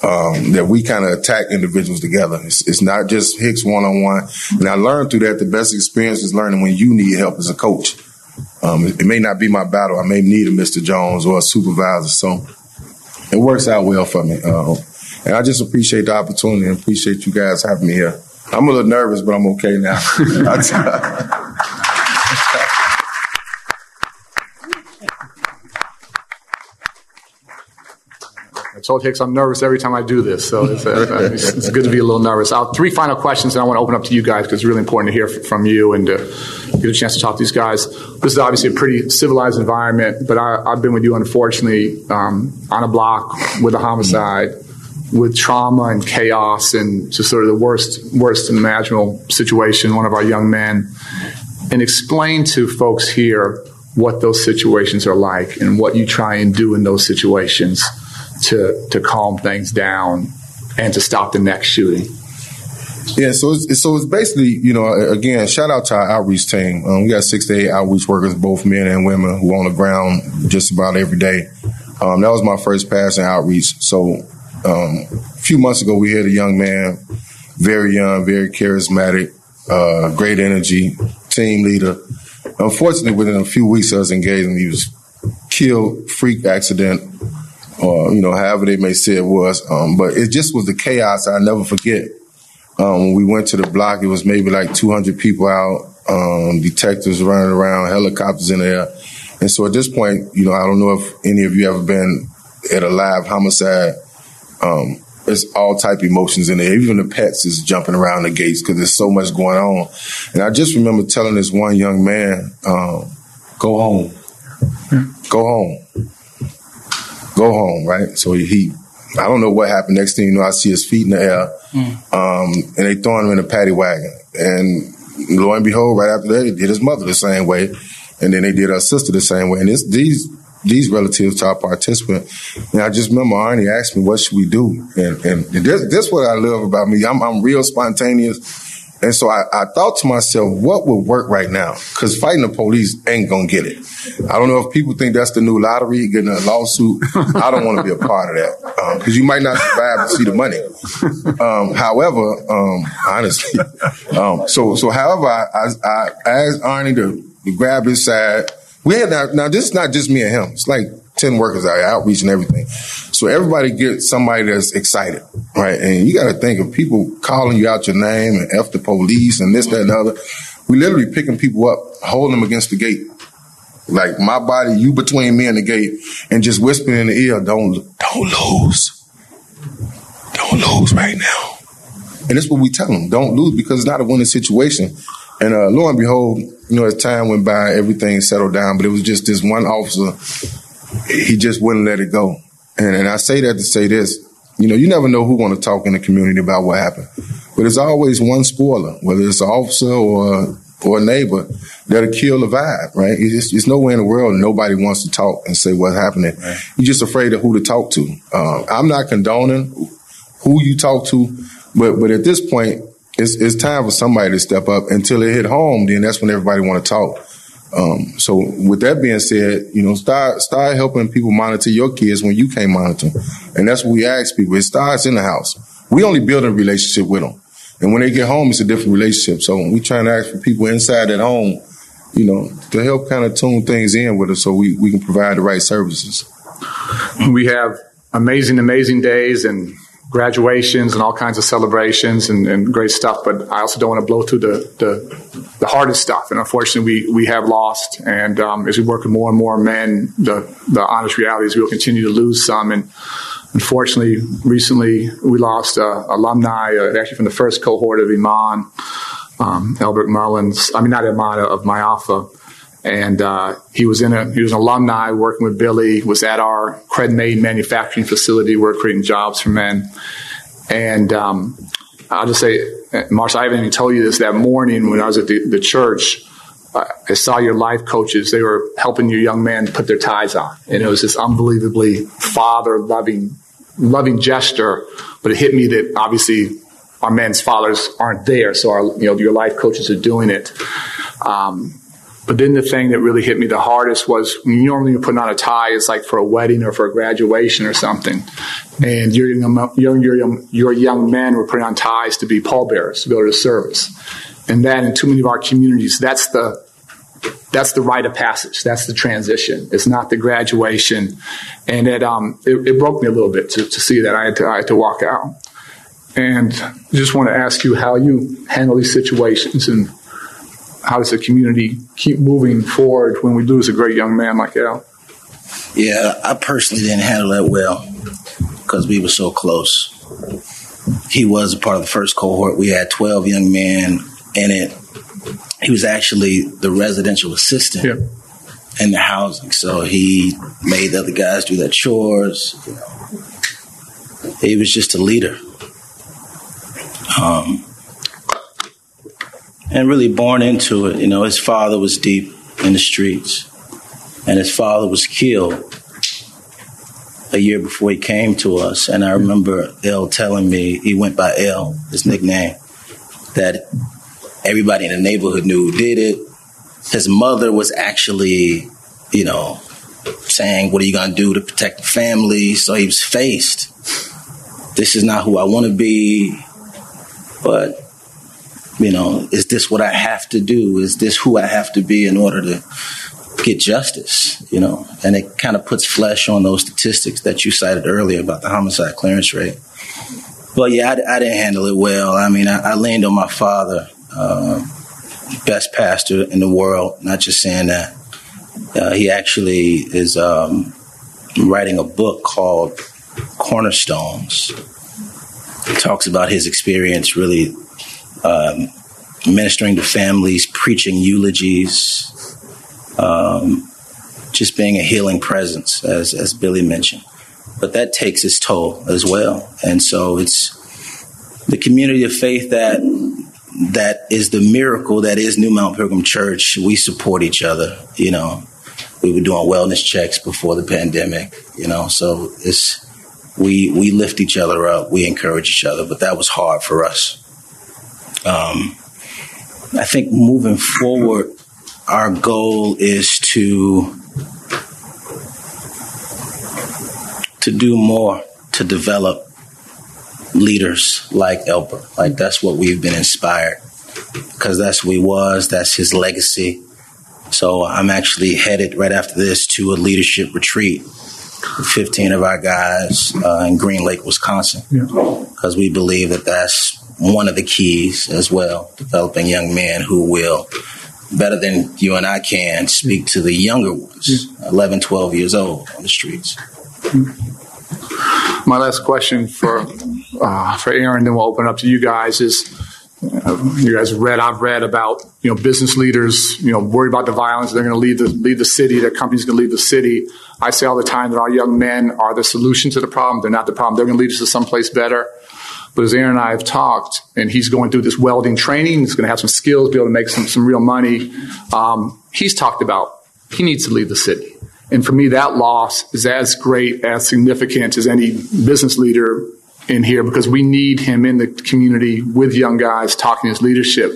Um, that we kind of attack individuals together. It's, it's not just Hicks one on one. And I learned through that the best experience is learning when you need help as a coach. Um, it, it, may not be my battle. I may need a Mr. Jones or a supervisor. So it works out well for me. Uh, and I just appreciate the opportunity and appreciate you guys having me here. I'm a little nervous, but I'm okay now. I told Hicks I'm nervous every time I do this, so it's, uh, it's, it's good to be a little nervous. Uh, three final questions, and I want to open up to you guys because it's really important to hear from you and to get a chance to talk to these guys. This is obviously a pretty civilized environment, but I, have been with you, unfortunately, um, on a block with a homicide, with trauma and chaos, and just sort of the worst, worst imaginable situation. One of our young men, and explain to folks here what those situations are like and what you try and do in those situations to to calm things down and to stop the next shooting? Yeah, so it's, so it's basically, you know, again, shout out to our outreach team. Um, we got six to eight outreach workers, both men and women, who are on the ground just about every day. Um, that was my first pass in outreach. So um, a few months ago, we had a young man, very young, very charismatic, uh, great energy, team leader. Unfortunately, within a few weeks of us engaging, he was killed, freak accident, or you know, however they may say it was. Um, but it just was the chaos. I never forget. Um, when we went to the block, it was maybe like 200 people out, um, detectives running around, helicopters in the air. And so at this point, you know, I don't know if any of you ever been at a live homicide. Um, there's all type emotions in there. Even the pets is jumping around the gates because there's so much going on. And I just remember telling this one young man, um, "Go home, go home." go home, right? So he, I don't know what happened. Next thing you know, I see his feet in the air, um, and they throw him in a paddy wagon. And lo and behold, right after that, they did his mother the same way, and then they did her sister the same way. And it's these these relatives to our participant. And I just remember Arne asked me, "What should we do?" And and this, this what I love about me. I'm, I'm real spontaneous. And so I, I, thought to myself, what would work right now? Because fighting the police ain't gonna get it. I don't know if people think that's the new lottery, getting a lawsuit. I don't want to be a part of that because um, you might not survive to see the money. Um, however, um, honestly, um, so so however, I, I, I asked Arne to, to, grab his side. We had now, now this is not just me and him. It's like 10 workers out outreach and everything. So everybody gets somebody that's excited, right? And you got to think of people calling you out your name and F the police and this, that, and the other. We literally picking people up, holding them against the gate. Like my body, you between me and the gate, and just whispering in the ear, don't, don't lose. Don't lose right now. And that's what we tell them: don't lose because it's not a winning situation. And uh, lo and behold, you know, as time went by, everything settled down. But it was just this one officer; he just wouldn't let it go. And, and I say that to say this: you know, you never know who want to talk in the community about what happened, but there's always one spoiler, whether it's an officer or or a neighbor that'll kill the vibe, right? It's, it's nowhere in the world nobody wants to talk and say what's happening. Right. You're just afraid of who to talk to. Uh, I'm not condoning who you talk to, but but at this point, it's, it's time for somebody to step up. Until it hit home, then that's when everybody want to talk. Um, so with that being said, you know, start start helping people monitor your kids when you can't monitor, and that's what we ask people. It starts in the house. We only build a relationship with them, and when they get home, it's a different relationship. So we trying to ask for people inside at home, you know, to help kind of tune things in with us, so we we can provide the right services. We have amazing, amazing days and graduations and all kinds of celebrations and, and, great stuff. But I also don't want to blow through the, the, the hardest stuff. And unfortunately, we, we have lost. And um, as we work with more and more men, the, the honest reality is we will continue to lose some. And unfortunately, recently we lost uh, alumni, uh, actually from the first cohort of IMAN, um, Albert Mullins, I mean, not IMAN, of Ma'afa and uh, he was in a he was an alumni working with Billy. Was at our Cred Made manufacturing facility. We're creating jobs for men, and um, I'll just say, Marcia, I haven't even told you this. That morning when I was at the, the church, I saw your life coaches. They were helping your young man put their ties on, and it was this unbelievably father loving loving gesture. But it hit me that obviously our men's fathers aren't there, so our you know your life coaches are doing it. Um, but then the thing that really hit me the hardest was normally you're putting on a tie, it's like for a wedding or for a graduation or something. And your young, your, your, your young men were putting on ties to be pallbearers, to go to service. And then in too many of our communities, that's the that's the rite of passage. That's the transition. It's not the graduation. And it, um, it, it broke me a little bit to, to see that I had to, I had to walk out. And just want to ask you how you handle these situations and how does the community keep moving forward when we lose a great young man like Al? Yeah, I personally didn't handle that well because we were so close. He was a part of the first cohort. We had 12 young men in it. He was actually the residential assistant yeah. in the housing. So he made the other guys do their chores. He was just a leader. Um, and really born into it. You know, his father was deep in the streets, and his father was killed a year before he came to us. And I remember L telling me, he went by L, his nickname, that everybody in the neighborhood knew who did it. His mother was actually, you know, saying, What are you going to do to protect the family? So he was faced. This is not who I want to be. But you know, is this what I have to do? Is this who I have to be in order to get justice? You know, and it kind of puts flesh on those statistics that you cited earlier about the homicide clearance rate. But yeah, I, I didn't handle it well. I mean, I, I leaned on my father, uh, best pastor in the world. Not just saying that. Uh, he actually is um, writing a book called Cornerstones. It talks about his experience really um, ministering to families, preaching eulogies, um, just being a healing presence, as, as Billy mentioned. But that takes its toll as well. And so it's the community of faith that that is the miracle that is New Mount Pilgrim Church. We support each other. You know, we were doing wellness checks before the pandemic. You know, so it's we we lift each other up. We encourage each other. But that was hard for us. Um, I think moving forward, our goal is to to do more to develop leaders like Elbert. Like that's what we've been inspired because that's who he was. That's his legacy. So I'm actually headed right after this to a leadership retreat. 15 of our guys uh, in Green Lake, Wisconsin, because yeah. we believe that that's one of the keys as well, developing young men who will, better than you and I can, speak to the younger ones, 11, 12 years old on the streets. My last question for uh, for Aaron, then we'll open up to you guys. Is uh, you guys read? I've read about you know business leaders you know worried about the violence. They're going to leave the leave the city. Their company's going to leave the city. I say all the time that our young men are the solution to the problem. They're not the problem. They're going to lead us to someplace better. But as Aaron and I have talked, and he's going through this welding training, he's going to have some skills, be able to make some some real money. Um, he's talked about he needs to leave the city. And for me, that loss is as great, as significant as any business leader in here because we need him in the community with young guys talking his leadership.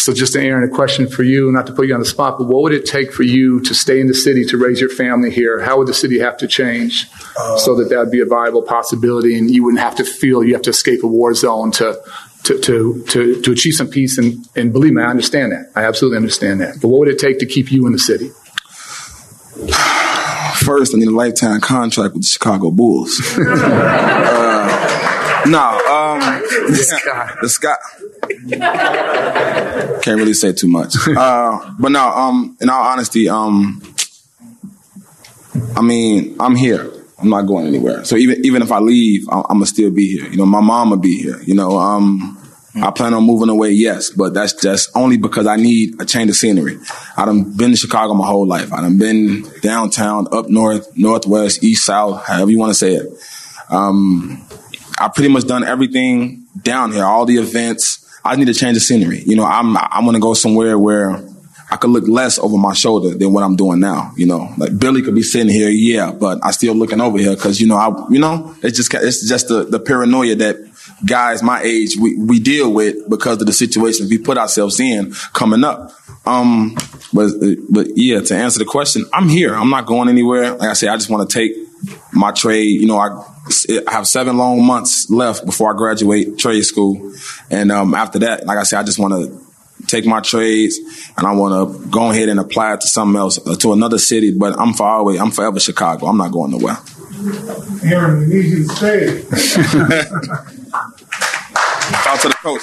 So, just to Aaron, a question for you, not to put you on the spot, but what would it take for you to stay in the city to raise your family here? How would the city have to change uh, so that that would be a viable possibility and you wouldn't have to feel you have to escape a war zone to to, to, to, to achieve some peace. And, and believe me, I understand that. I absolutely understand that. But what would it take to keep you in the city? First, I need a lifetime contract with the Chicago Bulls. uh, no, um, the sky. Can't really say too much. Uh, but no, um, in all honesty, um, I mean, I'm here. I'm not going anywhere. So even even if I leave, I'm, gonna still be here. You know, my mom will be here. You know, um, I plan on moving away, yes, but that's just only because I need a change of scenery. I done been to Chicago my whole life. I done been downtown, up north, northwest, east, south, however you want to say it. Um, I pretty much done everything down here, all the events. I need to change the scenery. You know, I'm I'm gonna go somewhere where I could look less over my shoulder than what I'm doing now. You know, like Billy could be sitting here, yeah, but I still looking over here because you know, I you know, it's just it's just the, the paranoia that guys my age we, we deal with because of the situations we put ourselves in coming up. Um, but but yeah, to answer the question, I'm here. I'm not going anywhere. Like I said, I just want to take my trade. You know, I, I have seven long months left before I graduate trade school, and um, after that, like I said, I just want to take my trades and I want to go ahead and apply it to something else, uh, to another city. But I'm far away. I'm forever Chicago. I'm not going nowhere. Aaron, we need you to stay. Talk to the coach.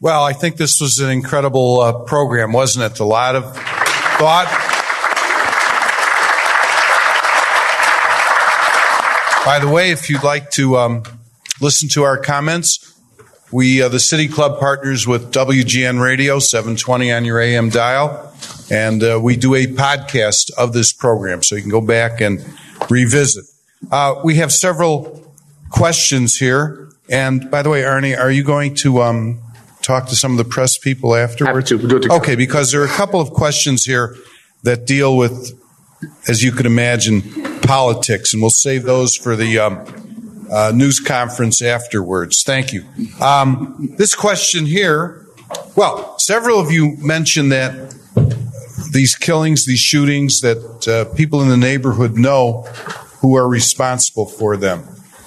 Well, I think this was an incredible uh, program, wasn't it? A lot of thought. By the way, if you'd like to um, listen to our comments, we, uh, the City Club, partners with WGN Radio, 720 on your AM dial, and uh, we do a podcast of this program, so you can go back and revisit. Uh, we have several questions here. And by the way, Arne, are you going to um, talk to some of the press people afterwards? Okay, because there are a couple of questions here that deal with, as you can imagine, politics, and we'll save those for the um, uh, news conference afterwards. Thank you. Um, this question here, well, several of you mentioned that these killings, these shootings, that uh, people in the neighborhood know who are responsible for them.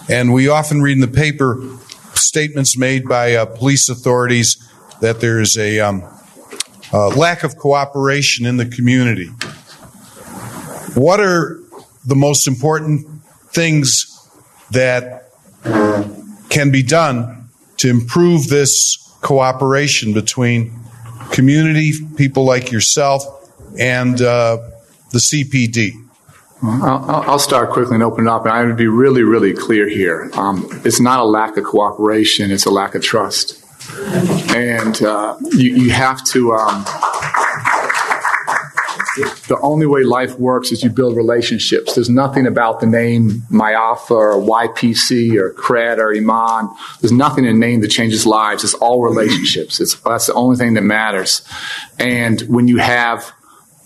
And we often read in the paper statements made by uh, police authorities that there's a um, uh, lack of cooperation in the community. What are the most important things that can be done to improve this cooperation between community, people like yourself, and uh, the CPD? I'll, I'll, start quickly and open it up. And I would be really, really clear here. Um, it's not a lack of cooperation; it's a lack of trust. And uh, you, you, have to. Um, the only way life works is you build relationships. There's nothing about the name Ma'afa or YPC or Cred or IMAN. There's nothing in name that changes lives. It's all relationships. It's, that's the only thing that matters. And when you have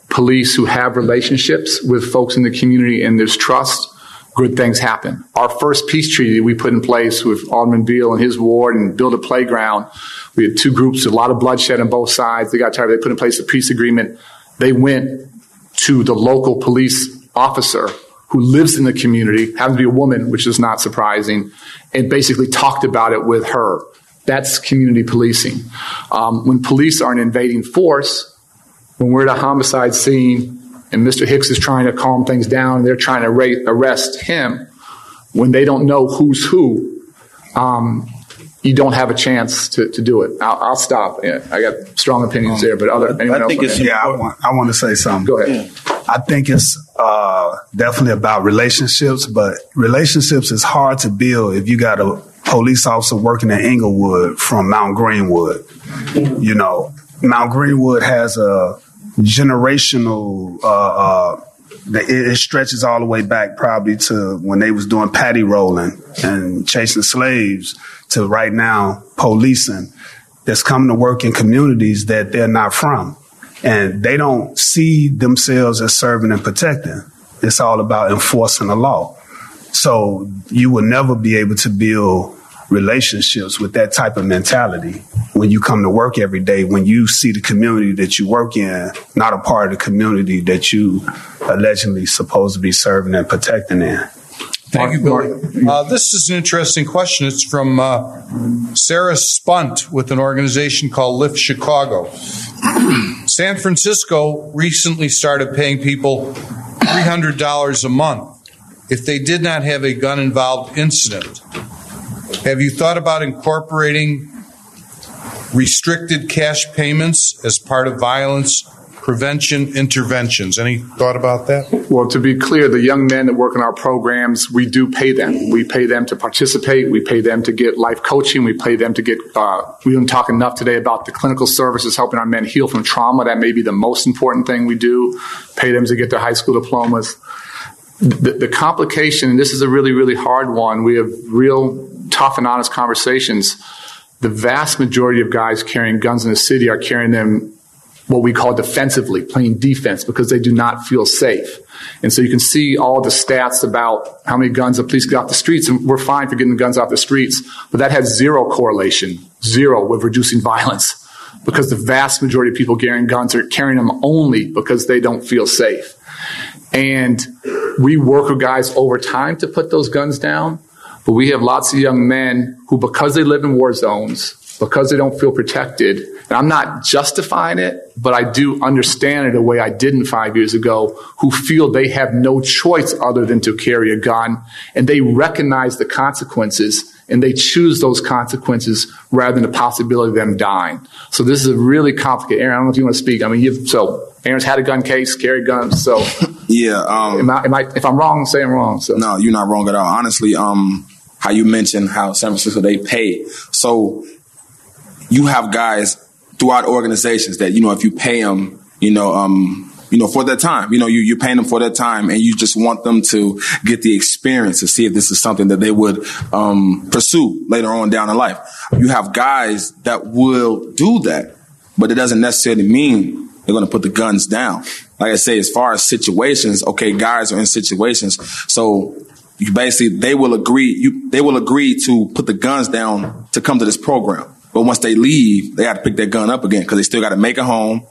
police who have relationships with folks in the community and there's trust, good things happen. Our first peace treaty we put in place with Alderman Beale and his ward and build a playground. We had two groups, a lot of bloodshed on both sides. They got tired. They put in place a peace agreement. They went to the local police officer who lives in the community, happens to be a woman, which is not surprising, and basically talked about it with her. That's community policing. Um, when police are an invading force, when we're at a homicide scene and Mr. Hicks is trying to calm things down, and they're trying to arrest him, when they don't know who's who, um, you don't have a chance to, to do it. I'll, I'll stop. Yeah, I got strong opinions there, but other anyone I think else? It's, yeah, I want, I want to say something. Go ahead. Yeah. I think it's uh, definitely about relationships, but relationships is hard to build if you got a police officer working in Englewood from Mount Greenwood. You know, Mount Greenwood has a generational. Uh, uh, it, stretches all the way back probably to when they was doing paddy rolling and chasing slaves to right now policing that's coming to work in communities that they're not from. And they don't see themselves as serving and protecting. It's all about enforcing the law. So you will never be able to build relationships with that type of mentality when you come to work every day, when you see the community that you work in, not a part of the community that you allegedly supposed to be serving and protecting in. Thank you, Billy. Uh, this is an interesting question. It's from uh, Sarah Spunt with an organization called Lift Chicago. San Francisco recently started paying people $300 a month if they did not have a gun involved incident. Have you thought about incorporating restricted cash payments as part of violence prevention interventions? Any thought about that? Well, to be clear, the young men that work in our programs, we do pay them. We pay them to participate. We pay them to get life coaching. We pay them to get, uh, we didn't talk enough today about the clinical services helping our men heal from trauma. That may be the most important thing we do. Pay them to get their high school diplomas. The, the complication, and this is a really, really hard one, we have real tough and honest conversations, the vast majority of guys carrying guns in the city are carrying them what we call defensively, playing defense because they do not feel safe. And so you can see all the stats about how many guns the police get off the streets, and we're fine for getting the guns off the streets, but that has zero correlation, zero with reducing violence because the vast majority of people carrying guns are carrying them only because they don't feel safe. And we work with guys over time to put those guns down. But we have lots of young men who, because they live in war zones, because they don't feel protected, and I'm not justifying it, but I do understand it the way I didn't five years ago, who feel they have no choice other than to carry a gun, and they recognize the consequences, and they choose those consequences rather than the possibility of them dying. So this is a really complicated. Aaron, I don't know if you want to speak. I mean, you've, so Aaron's had a gun case, carried guns, so. Yeah. Um, am I, am I, if I'm wrong, say I'm wrong. So. No, you're not wrong at all. Honestly, um, how you mentioned how San Francisco they pay. So you have guys throughout organizations that you know if you pay them, you know, um, you know, for their time, you know, you, you're paying them for their time and you just want them to get the experience to see if this is something that they would, um, pursue later on down in life. You have guys that will do that, but it doesn't necessarily mean they're going to put the guns down. Like I say, as far as situations, okay, guys are in situations. So you basically they will agree you they will agree to put the guns down to come to this program. But once they leave, they got to pick their gun up again because they still got to make a home.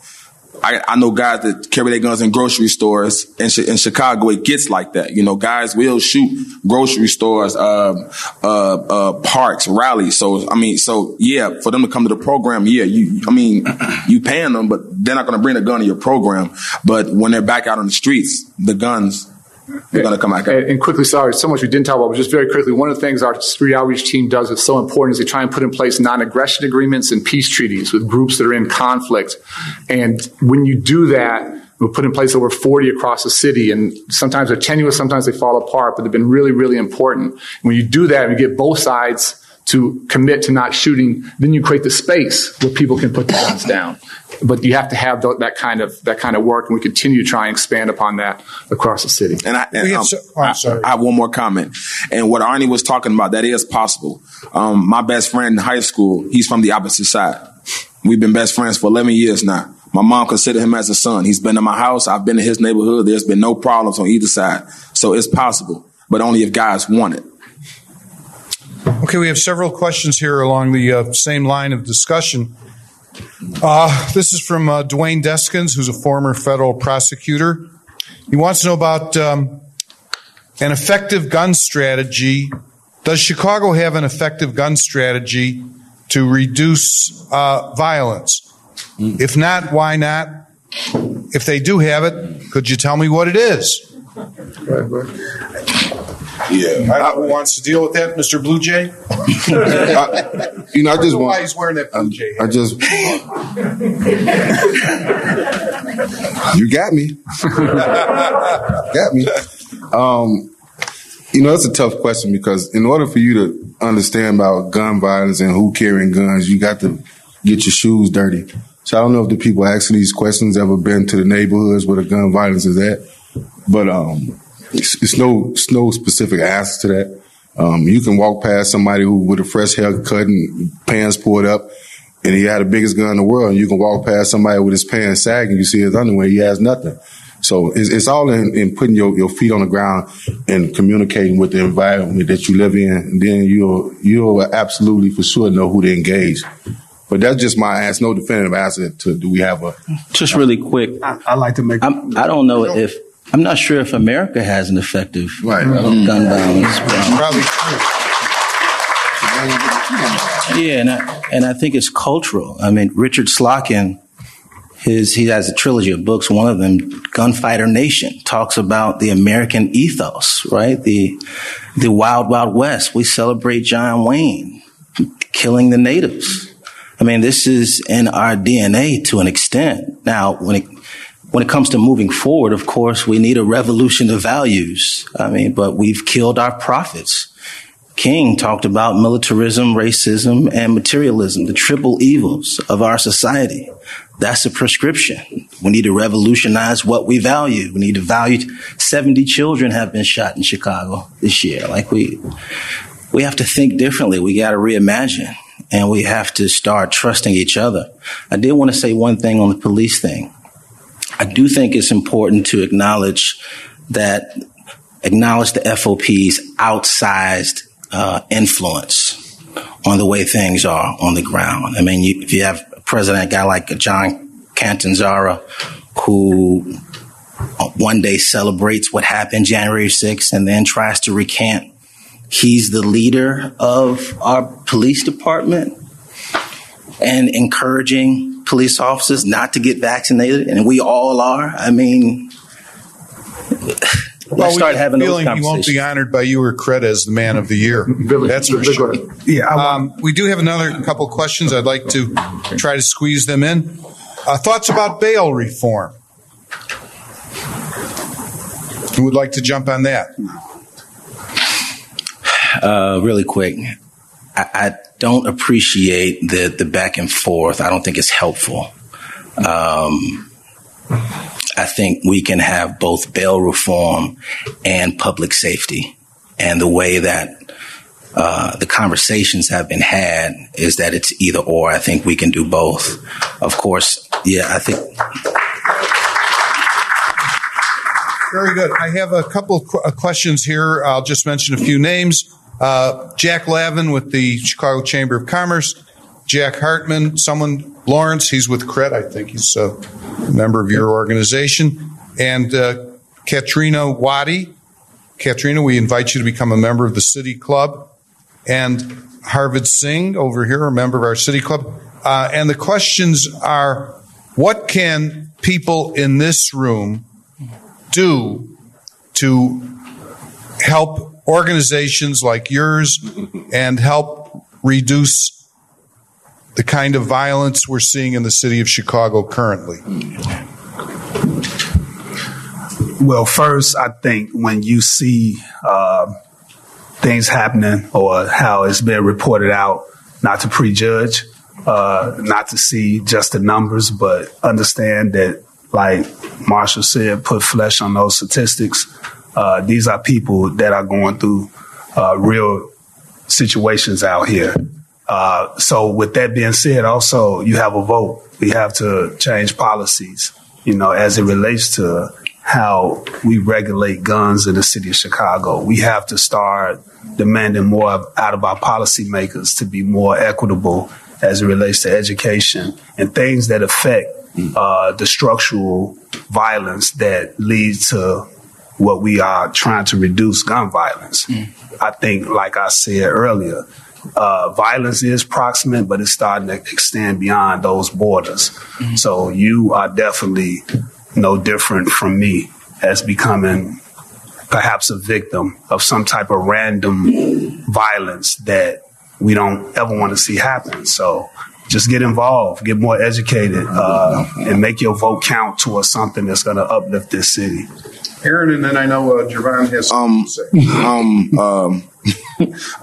I, I, know guys that carry their guns in grocery stores. In, in, Chicago, it gets like that. You know, guys will shoot grocery stores, uh, uh, uh, parks, rallies. So, I mean, so yeah, for them to come to the program, yeah, you, I mean, you paying them, but they're not going to bring a gun to your program. But when they're back out on the streets, the guns they're going to come back. And, and, quickly, sorry, so much we didn't talk about, but just very quickly, one of the things our street outreach team does that's so important is they try and put in place non-aggression agreements and peace treaties with groups that are in conflict. And when you do that, we put in place over 40 across the city, and sometimes they're tenuous, sometimes they fall apart, but they've been really, really important. And when you do that, you get both sides to commit to not shooting, then you create the space where people can put the guns down. But you have to have that kind of that kind of work, and we continue to try and expand upon that across the city. And I, and, um, oh, I, I, have one more comment. And what Arne was talking about, that is possible. Um, my best friend in high school, he's from the opposite side. We've been best friends for 11 years now. My mom considered him as a son. He's been in my house. I've been in his neighborhood. There's been no problems on either side. So it's possible, but only if guys want it. Okay, we have several questions here along the uh, same line of discussion. Uh, this is from uh, Dwayne Deskins, who's a former federal prosecutor. He wants to know about um, an effective gun strategy. Does Chicago have an effective gun strategy to reduce uh, violence? If not, why not? If they do have it, could you tell me what it is? Yeah. I don't know who wants to deal with that, Mr. Blue Jay? I, you know, I just Why want. he's wearing that Blue Jay I just. you got me. got me. Um, you know, it's a tough question because in order for you to understand about gun violence and who carrying guns, you got to get your shoes dirty. So I don't know if the people asking these questions ever been to the neighborhoods where the gun violence is at, but um, it's, it's no it's no specific answer to that. Um, you can walk past somebody who with a fresh haircut and pants pulled up, and he had the biggest gun in the world. And you can walk past somebody with his pants sagging, you see his underwear, he has nothing. So it's, it's all in, in putting your, your feet on the ground and communicating with the environment that you live in. And then you'll you'll absolutely for sure know who to engage. But that's just my answer. No definitive answer to do we have a Just really quick, I, I like to make. I'm, I don't know if I'm not sure if America has an effective right. gun mm-hmm. violence. problem. Probably true. Yeah, and I, and I think it's cultural. I mean, Richard Slotkin, his he has a trilogy of books. One of them, Gunfighter Nation, talks about the American ethos, right? The the Wild Wild West. We celebrate John Wayne killing the natives. I mean, this is in our DNA to an extent. Now, when it when it comes to moving forward, of course, we need a revolution of values. I mean, but we've killed our prophets. King talked about militarism, racism, and materialism, the triple evils of our society. That's a prescription. We need to revolutionize what we value. We need to value 70 children have been shot in Chicago this year. Like we, we have to think differently. We got to reimagine and we have to start trusting each other. I did want to say one thing on the police thing. I do think it's important to acknowledge that acknowledge the FOP's outsized uh, influence on the way things are on the ground. I mean, you, if you have a president, a guy like John Catanzara, who uh, one day celebrates what happened January 6th and then tries to recant, he's the leader of our police department and encouraging police officers not to get vaccinated, and we all are. I mean, Well, let's we start have having a those feeling he won't be honored by you or Cred as the man of the year. That's for sure. yeah, Um, we do have another couple questions. I'd like to try to squeeze them in. Uh, thoughts about bail reform? Who would like to jump on that? uh, really quick. I, I don't appreciate the the back and forth. I don't think it's helpful. Um, I think we can have both bail reform and public safety, and the way that uh, the conversations have been had is that it's either or. I think we can do both. Of course, yeah. I think Very good. I have a couple of qu- uh, questions here. I'll just mention a few names. Uh, Jack Lavin with the Chicago Chamber of Commerce. Jack Hartman, someone, Lawrence, he's with CRED. I think he's a member of your organization. And uh, Katrina Wadi. Katrina, we invite you to become a member of the City Club. And Harvid Singh over here, a member of our City Club. Uh, and the questions are what can people in this room do to help organizations like yours and help reduce the kind of violence we're seeing in the city of Chicago currently? well, first, I think when you see uh, things happening or how it's been reported out, not to prejudge, uh, not to see just the numbers, but understand that, like Marshall said, put flesh on those statistics. Uh, these are people that are going through uh, real situations out here. Uh, so, with that being said, also you have a vote. We have to change policies, you know, as it relates to how we regulate guns in the city of Chicago. We have to start demanding more out of our policymakers to be more equitable as it relates to education and things that affect uh, the structural violence that leads to what we are trying to reduce gun violence. I think, like I said earlier, uh, violence is proximate, but it's starting to extend beyond those borders. So you are definitely no different from me as becoming perhaps a victim of some type of random violence that we don't ever want to see happen. So just get involved, get more educated, uh, and make your vote count towards something that's going to uplift this city. Aaron, and then I know uh, Javon has um, um, um,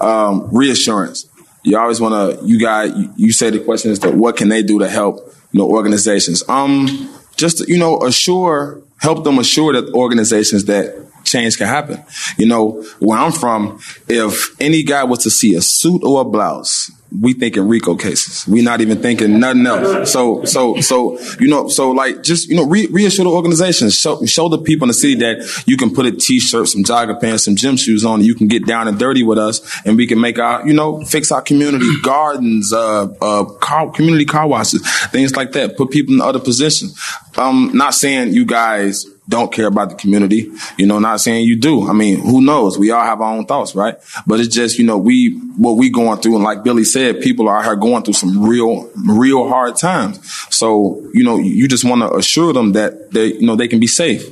um, reassurance. You always want to. You got. You, you say the question is that what can they do to help you know organizations? Um, just you know assure, help them assure that organizations that change can happen. You know, where I'm from, if any guy was to see a suit or a blouse we thinking RICO cases. We not even thinking nothing else. So, so, so, you know, so like just, you know, re- reassure the organizations, show, show the people in the city that you can put a t-shirt, some jogger pants, some gym shoes on, you can get down and dirty with us and we can make our, you know, fix our community gardens, uh, uh, car, community car washes, things like that. Put people in other positions. I'm not saying you guys don't care about the community. You know, not saying you do. I mean, who knows? We all have our own thoughts, right? But it's just, you know, we, what we going through. And like Billy said, people are here going through some real, real hard times. So, you know, you just want to assure them that they, you know, they can be safe.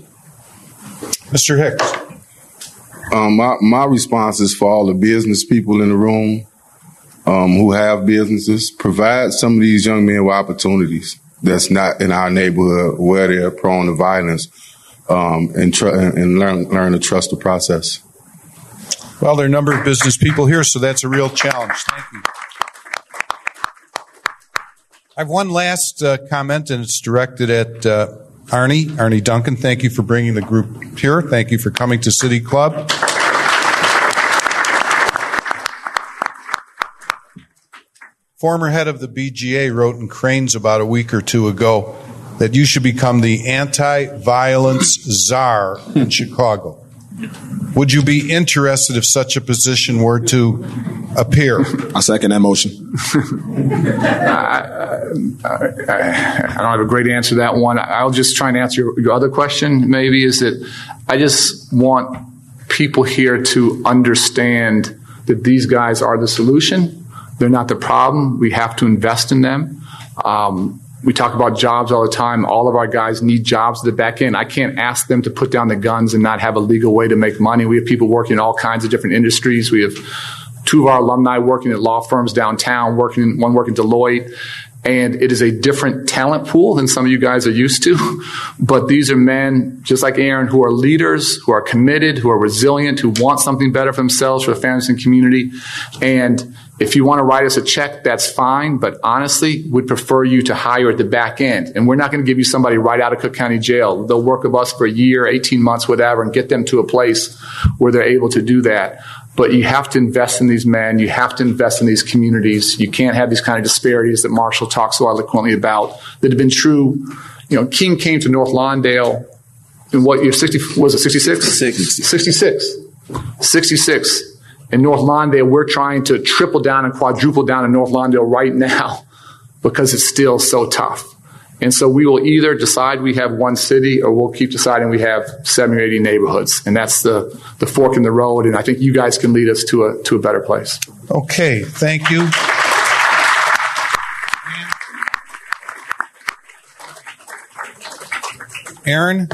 Mr. Hicks. Um, my, my response is for all the business people in the room um, who have businesses, provide some of these young men with opportunities that's not in our neighborhood where they're prone to violence um, and, tr- and learn, learn to trust the process. Well, there are a number of business people here, so that's a real challenge. Thank you. I have one last uh, comment, and it's directed at uh, Arne, Arne Duncan. Thank you for bringing the group here. Thank you for coming to City Club. Former head of the BGA wrote in Crain's about a week or two ago that you should become the anti violence czar in Chicago. Would you be interested if such a position were to appear? I second that motion. I, I, I, don't have a great answer to that one. I'll just try and answer your, your other question, maybe, is that I just want people here to understand that these guys are the solution. They're not the problem. We have to invest in them. Um, we talk about jobs all the time. All of our guys need jobs at the back end. I can't ask them to put down the guns and not have a legal way to make money. We have people working in all kinds of different industries. We have two of our alumni working at law firms downtown, working one working at Deloitte. And it is a different talent pool than some of you guys are used to. But these are men, just like Aaron, who are leaders, who are committed, who are resilient, who want something better for themselves, for the families and community. And if you want to write us a check, that's fine. But honestly, we'd prefer you to hire at the back end. And we're not going to give you somebody right out of Cook County Jail. They'll work with us for a year, 18 months, whatever, and get them to a place where they're able to do that. But you have to invest in these men. You have to invest in these communities. You can't have these kind of disparities that Marshall talks so eloquently about that have been true. You know, King came to North Lawndale in what year? 60, was it 66? 66. 66 in North Lawndale, we're trying to triple down and quadruple down in North Lawndale right now because it's still so tough. And so we will either decide we have one city or we'll keep deciding we have 70 or 80 neighborhoods. And that's the, the fork in the road. And I think you guys can lead us to a, to a better place. Okay, thank you. Aaron?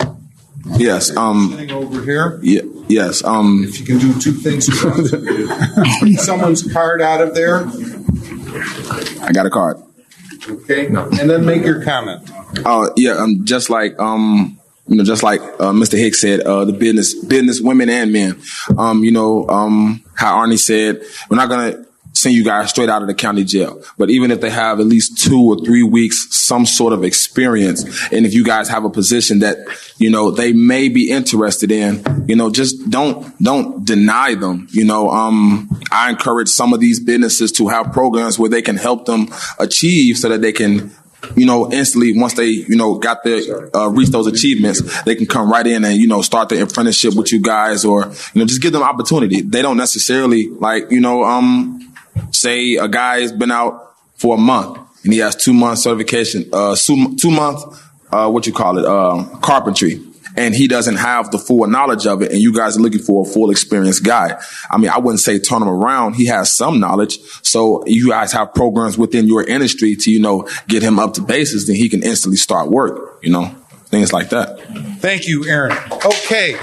Yes. Um, Sitting over here. Yeah, yes. Um, if you can do two things, someone's card out of there. I got a card. Okay, and then make your comment. Oh uh, yeah, um, just like um, you know, just like uh, Mr. Hicks said, uh, the business, business women and men. Um, you know, um, how Arne said, we're not gonna send you guys straight out of the county jail. But even if they have at least two or three weeks, some sort of experience, and if you guys have a position that, you know, they may be interested in, you know, just don't, don't deny them. You know, um, I encourage some of these businesses to have programs where they can help them achieve so that they can you know, instantly once they, you know, got their uh, reach those achievements, they can come right in and you know start the apprenticeship with you guys, or you know, just give them opportunity. They don't necessarily like, you know, um, say a guy has been out for a month and he has two months certification, uh, two, two month, uh, what you call it, uh, carpentry. And he doesn't have the full knowledge of it, and you guys are looking for a full experienced guy. I mean, I wouldn't say turn him around. He has some knowledge, so you guys have programs within your industry to, you know, get him up to basis. Then he can instantly start work. You know, things like that. Thank you, Aaron. Okay.